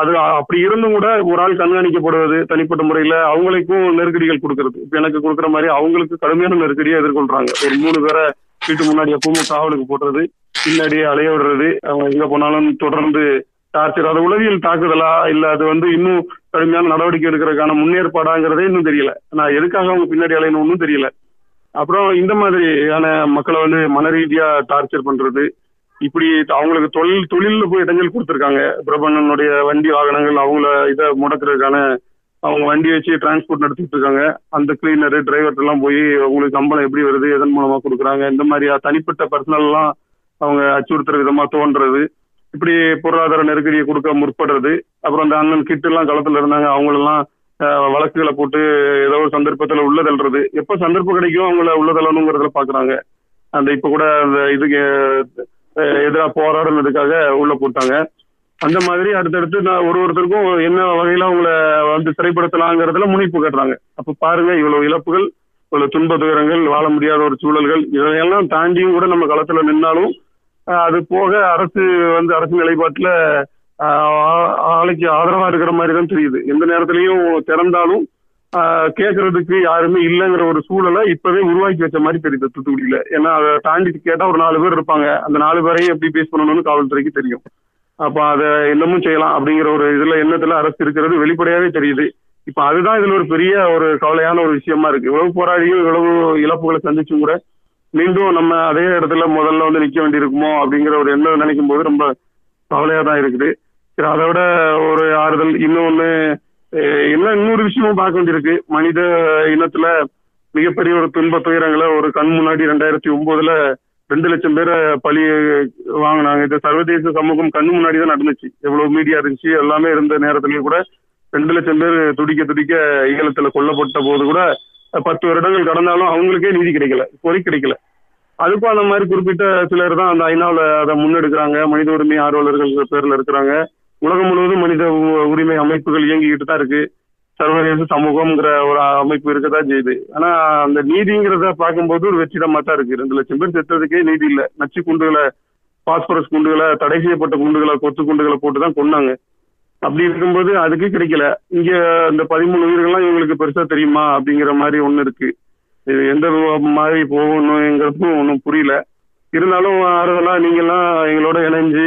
அது அப்படி இருந்தும் கூட ஒரு ஆள் கண்காணிக்கப்படுவது தனிப்பட்ட முறையில அவங்களுக்கும் நெருக்கடிகள் கொடுக்கறது. இப்ப எனக்கு கொடுக்குற மாதிரி அவங்களுக்கு கடுமையான நெருக்கடியை எதிர்கொள்றாங்க. ஒரு மூணு பேரை வீட்டு முன்னாடி எப்பவும் காவலுக்கு போடுறது பின்னாடியே அலைய விடுறது அவங்க எங்க போனாலும் தொடர்ந்து டார்ச்சர் அது உளவியல் தாக்குதலா இல்ல அது வந்து இன்னும் கடுமையான நடவடிக்கை எடுக்கிறதுக்கான முன்னேற்பாடாங்கிறதே இன்னும் தெரியல. நான் எதுக்காக அவங்க பின்னாடி அலையணும்னு தெரியல. அப்புறம் இந்த மாதிரியான மக்களை வந்து மன ரீதியா டார்ச்சர் பண்றது இப்படி அவங்களுக்கு தொழில் தொழிலில் போய் இடைஞ்சல் கொடுத்துருக்காங்க. பிரபண்ணனுடைய வண்டி வாகனங்கள் அவங்கள இதை முடக்கிறதுக்கான அவங்க வண்டி வச்சு டிரான்ஸ்போர்ட் நடத்திட்டு இருக்காங்க அந்த கிளீனர் டிரைவர் எல்லாம் போய் உங்களுக்கு சம்பளம் எப்படி வருது எதன் மூலமா கொடுக்குறாங்க இந்த மாதிரி தனிப்பட்ட பர்சனல் எல்லாம் அவங்க அச்சுறுத்துற விதமா தோன்றது. இப்படி பொருளாதார நெருக்கடியை கொடுக்க முற்படுறது. அப்புறம் அந்த அண்ணன் கிட்ட எல்லாம் களத்துல இருந்தாங்க. அவங்களெல்லாம் வழக்குகளை போட்டு ஏதோ ஒரு சந்தர்ப்பத்துல உள்ள தள்ளுறது. எப்ப சந்தர்ப்பம் கிடைக்கும் அவங்கள உள்ள தள்ளணுங்கிறதுல பாக்குறாங்க. அந்த இப்ப கூட அந்த இதுக்கு எதிராக போராடுனதுக்காக உள்ள போட்டாங்க. அந்த மாதிரி அடுத்தடுத்து நான் ஒரு ஒருத்தருக்கும் என்ன வகையில அவங்கள வந்து திரைப்படுத்தலாங்கிறதுல முனைப்பு கட்டுறாங்க. அப்ப பாருங்க இவ்வளவு இழப்புகள் இவ்வளவு துன்ப துயரங்கள் வாழ முடியாத ஒரு சூழல்கள் இதையெல்லாம் தாண்டியும் கூட நம்ம களத்துல நின்னாலும் அது போக அரசு வந்து அரசு நிலைப்பாட்டுல ஆலைக்கு ஆதரவா இருக்கிற மாதிரி தான் தெரியுது. எந்த நேரத்திலையும் திறந்தாலும் கேட்கறதுக்கு யாருமே இல்லைங்கிற ஒரு சூழலை இப்பவே உருவாக்கி வச்ச மாதிரி தெரியுது தூத்துக்குடியில. ஏன்னா அதை தாண்டி கேட்டா ஒரு நாலு பேர் இருப்பாங்க. அந்த நாலு பேரையும் எப்படி பேஸ் பண்ணணும்னு காவல்துறைக்கு தெரியும். அப்ப அதை இன்னமும் செய்யலாம் அப்படிங்கிற ஒரு இதுல எண்ணத்துல அரசு இருக்கிறது வெளிப்படையாவே தெரியுது. இப்ப அதுதான் இதுல ஒரு பெரிய ஒரு கவலையான ஒரு விஷயமா இருக்கு. இவ்வளவு போராடியும் இவ்வளவு இழப்புகளை சந்திச்சும் கூட மீண்டும் நம்ம அதே இடத்துல முதல்ல வந்து நிக்க வேண்டியிருக்குமோ அப்படிங்கிற ஒரு எண்ணம் நினைக்கும் போது ரொம்ப கவலையா தான் இருக்குது. சரி அதை விட ஒரு ஆறுதல் இன்னொன்னு இன்னும் என்ன இன்னொரு விஷயமும் பார்க்க வேண்டியிருக்கு. மனித இனத்துல மிகப்பெரிய ஒரு துன்ப துயரங்களை ஒரு கண் முன்னாடி ரெண்டாயிரத்தி ஒன்பதுல ரெண்டு லட்சம் பேரை பழி வாங்கினாங்க. இது சர்வதேச சமூகம் கண் முன்னாடி தான் நடந்துச்சு. எவ்வளவு மீடியா இருந்துச்சு எல்லாமே இருந்த நேரத்துலயும் கூட ரெண்டு லட்சம் பேர் துடிக்க துடிக்க ஈழத்துல கொல்லப்பட்ட போது கூட பத்து வருடங்கள் கடந்தாலும் அவங்களுக்கே நீதி கிடைக்கல பொறி கிடைக்கல. அதுக்கும் அந்த மாதிரி குறிப்பிட்ட சிலர் தான் அந்த ஐநாவில் அதை முன்னெடுக்கிறாங்க. மனித உரிமை ஆர்வலர்கள் பேர்ல இருக்கிறாங்க. உலகம் முழுவதும் மனித உ- உரிமை அமைப்புகள் இயங்கிக்கிட்டு தான் இருக்கு. சர்வதேச சமூகம்ங்கிற ஒரு அமைப்பு இருக்கதான் செய்யுது. ஆனா அந்த நீதிங்கிறத பார்க்கும்போது ஒரு வெற்றிடமா தான் இருக்கு. ரெண்டு லட்சம் பேர் செத்ததுக்கே நீதி இல்ல. நச்சு குண்டுகளை பாஸ்பரஸ் குண்டுகளை தடை செய்யப்பட்ட குண்டுகளை கொத்து குண்டுகளை போட்டு தான் கொன்னாங்க. அப்படி இருக்கும்போது அதுக்கு கிடைக்கல. இங்க இந்த பதிமூணு உயிர்கள்லாம் இவங்களுக்கு பெருசா தெரியுமா? அப்படிங்கிற மாதிரி ஒண்ணு இருக்கு. இது எந்த மாதிரி போகணுங்கிறதும் ஒன்றும் புரியல. இருந்தாலும் ஆறுதலா நீங்கெல்லாம் எங்களோட இணைஞ்சு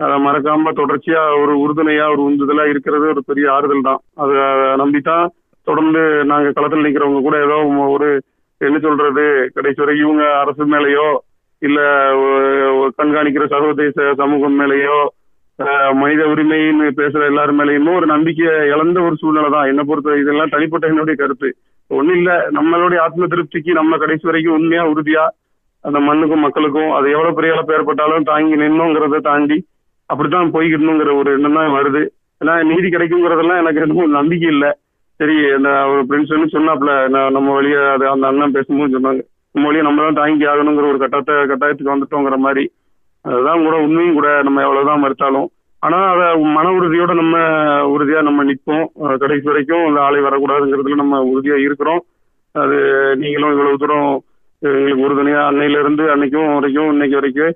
அதை மறக்காம தொடர்ச்சியா ஒரு உறுதுணையா ஒரு உந்துதலா இருக்கிறது ஒரு பெரிய ஆறுதல் தான். அதை நம்பித்தான் தொடர்ந்து நாங்க களத்தில் நிக்கிறவங்க கூட ஏதோ ஒரு என்ன சொல்றது கடைசி வரை இவங்க அரசு மேலேயோ இல்ல கண்காணிக்கிற சர்வதேச சமூகம் மேலேயோ மனித உரிமைன்னு பேசுற எல்லாரும் மேலேயுமே ஒரு நம்பிக்கை இழந்த ஒரு சூழ்நிலை தான். என்ன பொறுத்த இதெல்லாம் தனிப்பட்ட என்னுடைய கருத்து. ஒன்றும் இல்ல நம்மளுடைய ஆத்ம திருப்திக்கு நம்ம கடைசி வரைக்கும் உண்மையா உறுதியா அந்த மண்ணுக்கும் மக்களுக்கும் அது எவ்வளவு பெரிய இழப்பு தாங்கி நின்னோங்கிறத தாண்டி அப்படித்தான் போய்கிடணுங்கிற ஒரு எண்ணம் தான் வருது. ஏன்னா நீதி கிடைக்குங்கிறதெல்லாம் எனக்கு எதுவும் நம்பிக்கை இல்லை. சரி அந்த ஒரு ஃப்ரெண்ட்ஸ் சொன்னாப்ல நான் நம்ம வழியா அது அந்த அண்ணன் பேசும்போது சொன்னாங்க. நம்ம வழியை நம்ம தான் தாங்கி ஆகணுங்கிற ஒரு கட்டத்தை கட்டாயத்துக்கு வந்துட்டோங்கிற மாதிரி. அதுதான் கூட உண்மையும் கூட நம்ம எவ்வளவுதான் மறுத்தாலும். ஆனா அதை மன உறுதியோட நம்ம உறுதியா நம்ம நிற்போம். கடைசி வரைக்கும் அந்த ஆலை வரக்கூடாதுங்கிறதுல நம்ம உறுதியா இருக்கிறோம். அது நீங்களும் இவ்வளவு தூரம் எங்களுக்கு உறுதுணையா அன்னையில இருந்து அன்னைக்கும் வரைக்கும் இன்னைக்கு வரைக்கும்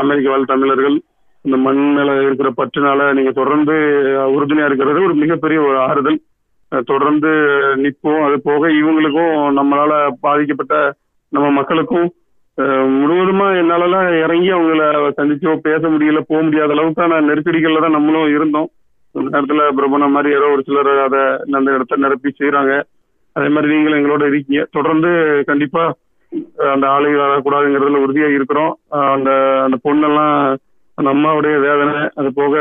அமெரிக்க வாழ் தமிழர்கள் இந்த மண் மேல இருக்கிற பற்றுனால நீங்க தொடர்ந்து உறுதுணையா இருக்கிறது ஒரு மிகப்பெரிய ஒரு ஆறுதல். தொடர்ந்து நிற்போம். அது போக இவங்களுக்கும் நம்மளால பாதிக்கப்பட்ட நம்ம மக்களுக்கும் முழுவதுமா என்னாலலாம் இறங்கி அவங்கள சந்திச்சோ பேச முடியல போக முடியாத அளவுக்கான நெருக்கடிகள்ல தான் நம்மளும் இருந்தோம். அந்த நேரத்துல பிரபண மாதிரி ஏதோ ஒரு சிலர் அதை அந்த இடத்த நிரப்பி செய்யறாங்க அதே மாதிரி நீங்களும் எங்களோட இருக்கீங்க. தொடர்ந்து கண்டிப்பா அந்த ஆலை வரக்கூடாதுங்கிறதுல உறுதியா இருக்கிறோம். அந்த அந்த பொண்ணெல்லாம் அந்த அம்மாவுடைய வேதனை அது போக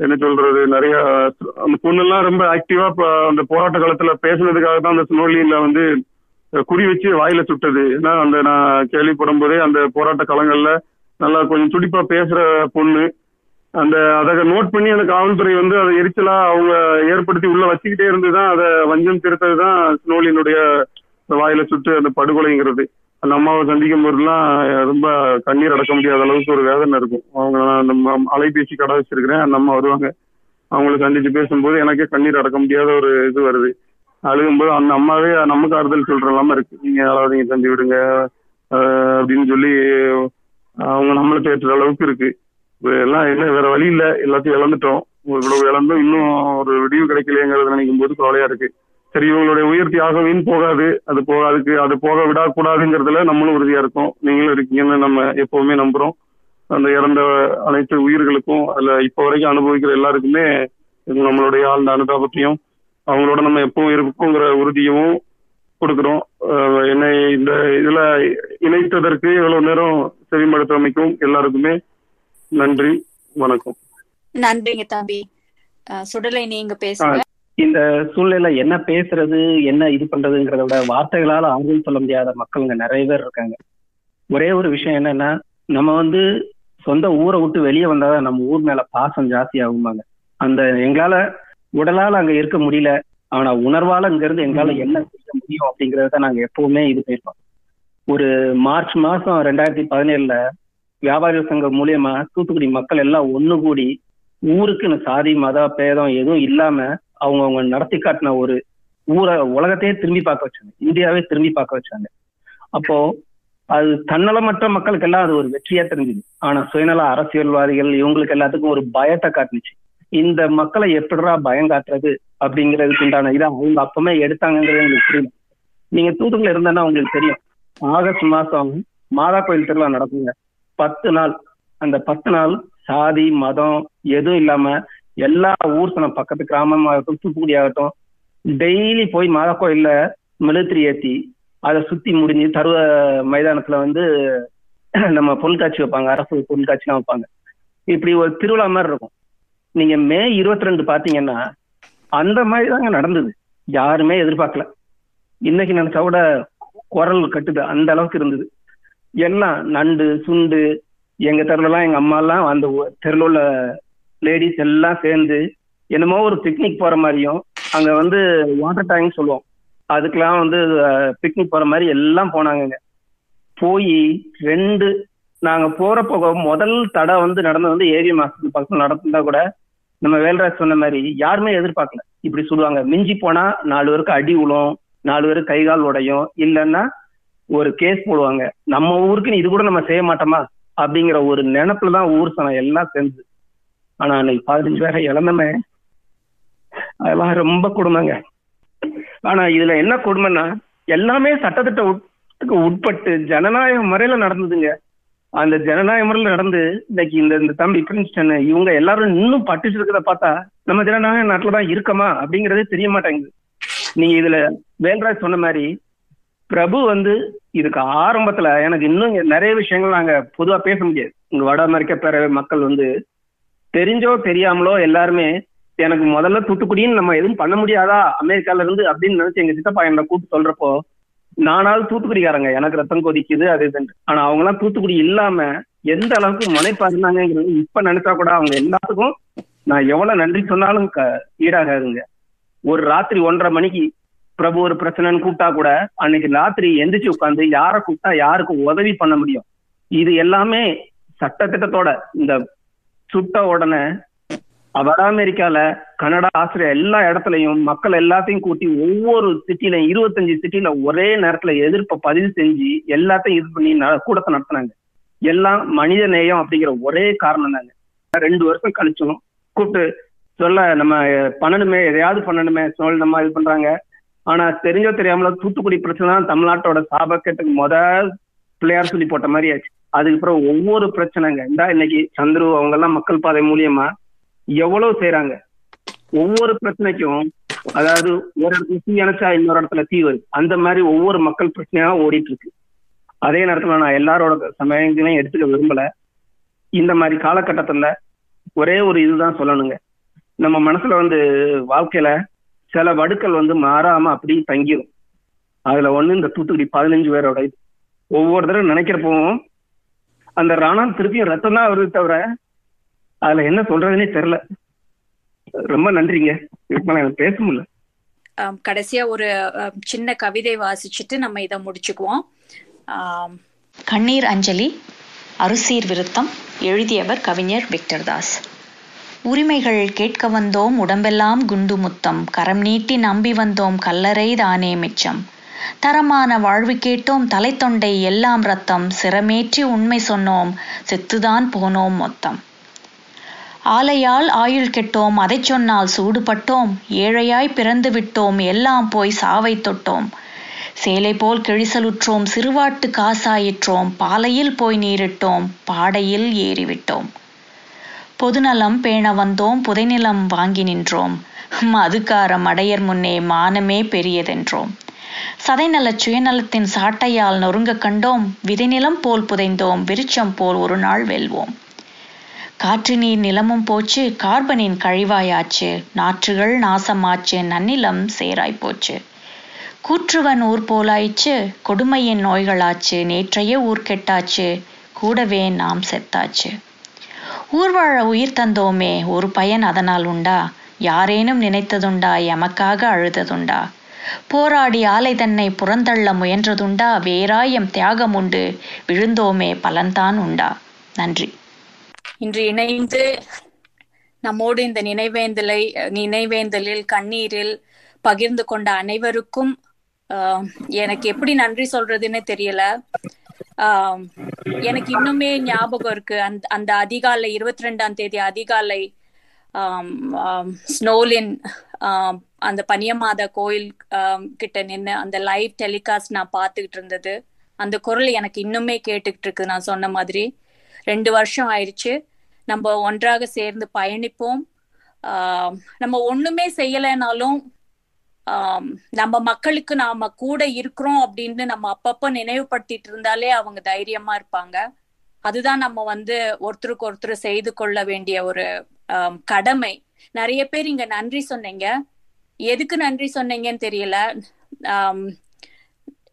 என்ன சொல்றது நிறைய அந்த பொண்ணெல்லாம் ரொம்ப ஆக்டிவா அந்த போராட்ட காலத்துல பேசுனதுக்காக தான் அந்த சுனோலியில வந்து குறி வச்சு வாயில சுட்டது. ஏன்னா அந்த நான் கேள்விப்படும் போதே அந்த போராட்ட காலங்கள்ல நல்லா கொஞ்சம் துடிப்பா பேசுற பொண்ணு. அந்த அதை நோட் பண்ணி அந்த காவல்துறை வந்து அதை எரிச்சலா அவங்க ஏற்படுத்தி உள்ள வச்சுக்கிட்டே இருந்துதான் அதை வஞ்சம் திருத்தது தான் ஸ்னோலினுடைய வாயில சுட்டு அந்த படுகொலைங்கிறது. அந்த அம்மாவை சந்திக்கும் போதெல்லாம் ரொம்ப கண்ணீர் அடக்க முடியாத அளவுக்கு ஒரு வேதனை இருக்கும். அவங்க நான் நம்ம அலைபேசி கடை வச்சிருக்கிறேன். அந்த அம்மா வருவாங்க. அவங்களை சந்திச்சு பேசும்போது எனக்கே கண்ணீர் அடக்க முடியாத ஒரு இது வருது. அழுகும்போது அந்த அம்மாவே நமக்கு ஆறுதல் சொல்ற இல்லாம இருக்கு. நீங்க யாராவது நீங்க தந்தி விடுங்க அப்படின்னு சொல்லி அவங்க நம்மளை தேற்றுற அளவுக்கு இருக்கு. எல்லாம் என்ன வேற வழி இல்ல. எல்லாத்தையும் இழந்துட்டோம். இவ்வளவு இழந்தும். இன்னும் ஒரு விடிவு கிடைக்கலையேங்கிறத நினைக்கும் போது கவலையா இருக்கு. சரி இவங்களுடைய உயிர் தியாகம் வீண் போகாது. அது போக அதுக்கு அது போக விடக்கூடாதுங்கிறதுல நம்மளும் உறுதியா இருக்கோம். நீங்களும் இருக்கீங்கன்னு நம்ம எப்பவுமே நம்புறோம். அந்த இறந்த அனைத்து உயிர்களுக்கும் அதுல இப்ப வரைக்கும் அனுபவிக்கிற எல்லாருக்குமே நம்மளுடைய ஆழ்ந்த அனுதாபத்தையும் அவங்களோட நம்ம எப்பவும் இருப்போங்கிற உறுதியும் கொடுக்கிறோம். என்னை இந்த இதுல இணைத்ததற்கு இவ்வளவு நேரம் செவிமடுத்தமைக்கும் எல்லாருக்குமே நன்றி வணக்கம். நன்றிங்க தம்பி. சுடலை நீங்க பேசுங்க. இந்த சூழ்நிலை என்ன பேசுறது என்ன இது பண்றதுங்கிறத விட வார்த்தைகளால ஆறுதல் சொல்ல முடியாத மக்களுங்க நிறைய பேர் இருக்காங்க. ஒரே ஒரு விஷயம் என்னன்னா நம்ம வந்து சொந்த ஊரை விட்டு வெளியே வந்தாதான் நம்ம ஊர் மேல பாசம் ஜாஸ்தி ஆகுமாங்க அந்த எங்களால உடலால அங்க இருக்க முடியல. ஆனா உணர்வால இங்க இருந்து எங்களால என்ன செய்ய முடியும் அப்படிங்கறத நாங்க எப்பவுமே இது பண்ணிருக்கோம். ஒரு மார்ச் மாசம் ரெண்டாயிரத்தி பதினேழுல வியாபாரிகள் சங்கம் மூலியமா தூத்துக்குடி மக்கள் எல்லாம் ஒண்ணு கூடி ஊருக்குன்னு சாதி மத பேதம் எதுவும் இல்லாம அவங்க அவங்க நடத்தி காட்டின ஒரு ஊரை உலகத்தையே திரும்பி பார்க்க வச்சாங்க. இந்தியாவே திரும்பி பார்க்க வச்சாங்க. அப்போ அது தன்னலமற்ற மக்களுக்கு எல்லாம் அது ஒரு வெற்றியா தெரிஞ்சுது. ஆனா சுயநல அரசியல்வாதிகள் இவங்களுக்கு எல்லாத்துக்கும் ஒரு பயத்தை காட்டுனுச்சு. இந்த மக்களை எப்படிடா பயம் காட்டுறது அப்படிங்கிறதுக்கு உண்டான இதை அவங்க அப்பமே எடுத்தாங்கிறது எங்களுக்கு புரியும். நீங்க தூத்துக்குள்ள இருந்தேன்னா உங்களுக்கு தெரியும். ஆகஸ்ட் மாசம் மாதா கோயில் திருவிழா நடக்குங்க. பத்து நாள். அந்த பத்து நாள் சாதி மதம் எதுவும் இல்லாம எல்லா ஊர் சனம் பக்கத்து கிராமமாகட்டும் தூத்துக்குடி ஆகட்டும் டெய்லி போய் மாதா கோயில்ல மெழுத்திரி ஏத்தி அதை சுத்தி முடிஞ்சு தருவ மைதானத்துல வந்து நம்ம பொருட்காட்சி வைப்பாங்க. அரசு பொருட்காட்சிலாம் வைப்பாங்க. இப்படி ஒரு திருவிழா மாதிரி இருக்கும். நீங்க மே இருபத்தி ரெண்டு பாத்தீங்கன்னா அந்த மாதிரி தாங்க நடந்தது. யாருமே எதிர்பார்க்கல. இன்னைக்கு நினைச்சா கூட குரல் கட்டுது அந்த அளவுக்கு இருந்தது. எல்லாம் நண்டு சுண்டு எங்க தெருலாம் எங்க அம்மா எல்லாம் அந்த தெருல உள்ள லேடிஸ் எல்லாம் சேர்ந்து என்னமோ ஒரு பிக்னிக் போற மாதிரியும் அங்க வந்து வாட்டர் டேங்க் சொல்லுவோம். அதுக்கெல்லாம் வந்து பிக்னிக் போற மாதிரி எல்லாம் போனாங்கங்க. போய் ரெண்டு நாங்க போற போக முதல் தடை வந்து நடந்தது வந்து ஏவி மாசத்துக்கு பக்கத்துல நடந்தா கூட நம்ம வேல்ராஜ் சொன்ன மாதிரி யாருமே எதிர்பார்க்கல. இப்படி சொல்லுவாங்க. மிஞ்சி போனா நாலு பேருக்கு அடி உழும் நாலு பேருக்கு கை கால் உடையும் இல்லைன்னா ஒரு கேஸ் போடுவாங்க. நம்ம ஊருக்குன்னு இது கூட நம்ம செய்ய மாட்டோமா? அப்படிங்கிற ஒரு நினப்புல தான் ஊர் சனம் எல்லாம் சேர்ந்து ஆனா அன்னைக்கு பதினஞ்சு பேரை இழந்தமே. அதெல்லாம் ரொம்ப கொடுமைங்க. ஆனா இதுல என்ன கொடுமைன்னா எல்லாமே சட்டத்திட்ட உட்பட்டு ஜனநாயக முறையில நடந்ததுங்க. அந்த ஜனநாயக முறையில நடந்து இன்னைக்கு இந்த இந்த தம்பி பிரின்ஸ்டன் இவங்க எல்லாரும் இன்னும் பட்டுச்சு இருக்கிறத பார்த்தா நம்ம ஜனநாயக நாட்டில் தான் இருக்கமா அப்படிங்கறதே தெரிய மாட்டேங்குது. நீங்க இதுல வேல்ராஜ் சொன்ன மாதிரி பிரபு வந்து இதுக்கு ஆரம்பத்துல எனக்கு இன்னும் நிறைய விஷயங்கள் நாங்க பொதுவா பேச முடியாது. இங்க வட அமெரிக்க பேரவை மக்கள் வந்து தெரிஞ்சோ தெரியாமலோ எல்லாருமே எனக்கு முதல்ல தூத்துக்குடின்னு நம்ம எதுவும் பண்ண முடியாதா அமெரிக்கால இருந்து அப்படின்னு நினைச்சு எங்க சித்தப்பா என்ன கூப்பிட்டு சொல்றப்போ நானாலும் தூத்துக்குடிக்காரங்க. எனக்கு ரத்தம் கொதிக்குது அது இதுன்னு ஆனா அவங்க எல்லாம் தூத்துக்குடி இல்லாம எந்த அளவுக்கு முனைப்பா இப்ப நினைச்சா கூட அவங்க எல்லாத்துக்கும் நான் எவ்வளவு நன்றி சொன்னாலும் க- ஈடாகாதுங்க. ஒரு ராத்திரி ஒன்றரை மணிக்கு பிரபு ஒரு பிரச்சனைன்னு கூப்பிட்டா கூட அன்னைக்கு ராத்திரி எந்திரிச்சு உட்காந்து யாரை கூப்பிட்டா யாருக்கு உதவி பண்ண முடியும்? இது எல்லாமே சட்டத்திட்டத்தோட இந்த சுட்ட உடனே வட அமெரிக்கால கனடா ஆஸ்திரேலியா எல்லா இடத்துலையும் மக்கள் எல்லாத்தையும் கூட்டி ஒவ்வொரு சிட்டிலையும் இருபத்தஞ்சு சிட்டில ஒரே நேரத்துல எதிர்ப்பை பதிவு செஞ்சு எல்லாத்தையும் இது பண்ணி ந- கூட்டத்தை நடத்தினாங்க. எல்லாம் மனித நேயம் அப்படிங்கிற ஒரே காரணம் தாங்க. ரெண்டு வருஷம் கழிச்சும் கூப்பிட்டு சொல்ல நம்ம பண்ணணுமே எதையாவது பண்ணணுமே சொல் நம்ம இது பண்றாங்க. ஆனா தெரிஞ்சோ தெரியாமல தூத்துக்குடி பிரச்சனை தான் தமிழ்நாட்டோட சாபக்கெட்டுக்கு முத பிள்ளையார் சொல்லி போட்ட மாதிரி ஆச்சு. அதுக்கப்புறம் ஒவ்வொரு பிரச்சனைங்க. இந்த இன்னைக்கு சந்துரு அவங்க எல்லாம் மக்கள் பாதை மூலியமா எவ்வளவு செய்யறாங்க ஒவ்வொரு பிரச்சனைக்கும் அதாவது ஒரு இடத்துல தீ அணைச்சா இன்னொரு இடத்துல தீ வருது. அந்த மாதிரி ஒவ்வொரு மக்கள் பிரச்சனையா ஓடிட்டு இருக்கு அதே நேரத்துல நான் எல்லாரோட சமயங்களையும் எடுத்துக்க விரும்பல. இந்த மாதிரி காலகட்டத்துல ஒரே ஒரு இதுதான் சொல்லணுங்க. நம்ம மனசுல வந்து வாழ்க்கையில சில வடுக்கள் வந்து மாறாம அப்படியே தங்கிரும். அதுல ஒண்ணு இந்த தூத்துக்குடி பதினஞ்சு பேரோட இது. ஒவ்வொரு தடவை நினைக்கிறப்பவும் அந்த ராணா திருப்பியும் ரத்தம் தான் வருது தவிர அதுல என்ன சொல்றதுன்னே தெரியல. ரொம்ப நன்றிங்க. இதுக்கு மேல எனக்கு பேச முடியல. கடைசியா ஒரு சின்ன கவிதை வாசிச்சுட்டு நம்ம இதை முடிச்சுக்குவோம். கண்ணீர் அஞ்சலி அருசீர் விருத்தம் எழுதியவர் கவிஞர் விக்டர் தாஸ் உரிமைகள் கேட்க வந்தோம் உடம்பெல்லாம் குண்டு முத்தம். கரம் நீட்டி நம்பி வந்தோம் கல்லறை தானே மிச்சம். தரமான வாழ்வு கேட்டோம் தலைத்தொண்டை எல்லாம் ரத்தம். சிரமேற்றி உண்மை சொன்னோம் செத்துதான் போனோம் மொத்தம். ஆலையால் ஆயுள் கெட்டோம் அதைச் சொன்னால் சூடுபட்டோம். ஏழையாய் பிறந்து விட்டோம் எல்லாம் போய் சாவை தொட்டோம். சேலை போல் கிழிசலுற்றோம் சிறுவாட்டு காசாயிற்றோம். பாலையில் போய் நீரிட்டோம் பாடையில் ஏறிவிட்டோம். பொதுநலம் பேண வந்தோம் புதைநிலம் வாங்கி நின்றோம். மதுக்கார மடையர் முன்னே மானமே பெரியதென்றோம். சதைநல சுயநலத்தின் சாட்டையால் நொறுங்க கண்டோம். விதைநிலம் போல் புதைந்தோம் விருச்சம் போல் ஒரு நாள் வெல்வோம். காற்று நீர் நிலமும் போச்சு கார்பனின் கழிவாயாச்சு நாற்றுகள் நாசமாச்சு நன்னிலம் சேராய் போச்சு. கூற்றுவன் ஊர் போலாயிச்சு கொடுமையின் நோய்களாச்சு நேற்றைய ஊர் கெட்டாச்சு கூடவே நாம் செத்தாச்சு. ஊர் வாழ உயிர் தந்தோமே ஒரு பயன் அதனால் உண்டா? யாரேனும் நினைத்ததுண்டா எமக்காக அழுததுண்டா? போராடி ஆலை தன்னை புறந்தள்ள முயன்றதுண்டா? வேறாயம் தியாகம் உண்டு விழுந்தோமே பலன்தான் உண்டா? நன்றி. இன்று இணைந்து நம்மோடு இந்த நினைவேந்தலை நினைவேந்தலில் கண்ணீரில் பகிர்ந்து கொண்ட அனைவருக்கும் ஆஹ், எனக்கு எப்படி நன்றி சொல்றதுன்னு தெரியல. ஆஹ், எனக்கு இன்னுமே ஞாபகம் இருக்கு. அந்த அந்த அதிகாலை இருபத்தி ரெண்டாம் தேதி அதிகாலை ஸ்னோலின் அந்த பனியமாதா கோயில் கிட்ட நின்று அந்த லைவ் டெலிகாஸ்ட் நான் பார்த்துக்கிட்டு இருந்தது. அந்த குரல் எனக்கு இன்னுமே கேட்டுக்கிட்டு இருக்கு நான் சொன்ன மாதிரி. ரெண்டு வருஷம் ஆயிடுச்சு. நம்ம ஒன்றாக சேர்ந்து பயணிப்போம். நம்ம ஒண்ணுமே செய்யலைனாலும் நம்ம மக்களுக்கு நாம கூட இருக்கிறோம் அப்படின்னு நம்ம அப்பப்ப நினைவுபடுத்திட்டு இருந்தாலே அவங்க தைரியமா இருப்பாங்க. அதுதான் நம்ம வந்து ஒருத்தருக்கு ஒருத்தர் செய்து கொள்ள வேண்டிய ஒரு கடமை. நிறைய பேர் இங்க நன்றி சொன்னீங்க. எதுக்கு நன்றி சொன்னீங்கன்னு தெரியல.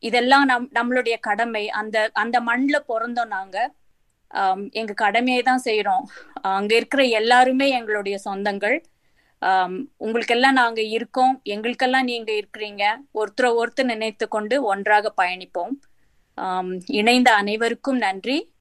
இதெல்லாம் நம் நம்மளுடைய கடமை. அந்த அந்த மண்ணுல பிறந்தோம் நாங்க. எங்க கடமையை தான் செய்யறோம் அங்க இருக்கிற எல்லாருமே எங்களுடைய சொந்தங்கள். உங்களுக்கெல்லாம் நாங்க இருக்கோம். எங்களுக்கெல்லாம் நீங்க இருக்கிறீங்க. ஒருத்தரை ஒருத்தர் நினைத்து கொண்டு ஒன்றாக பயணிப்போம். இணைந்த அனைவருக்கும் நன்றி.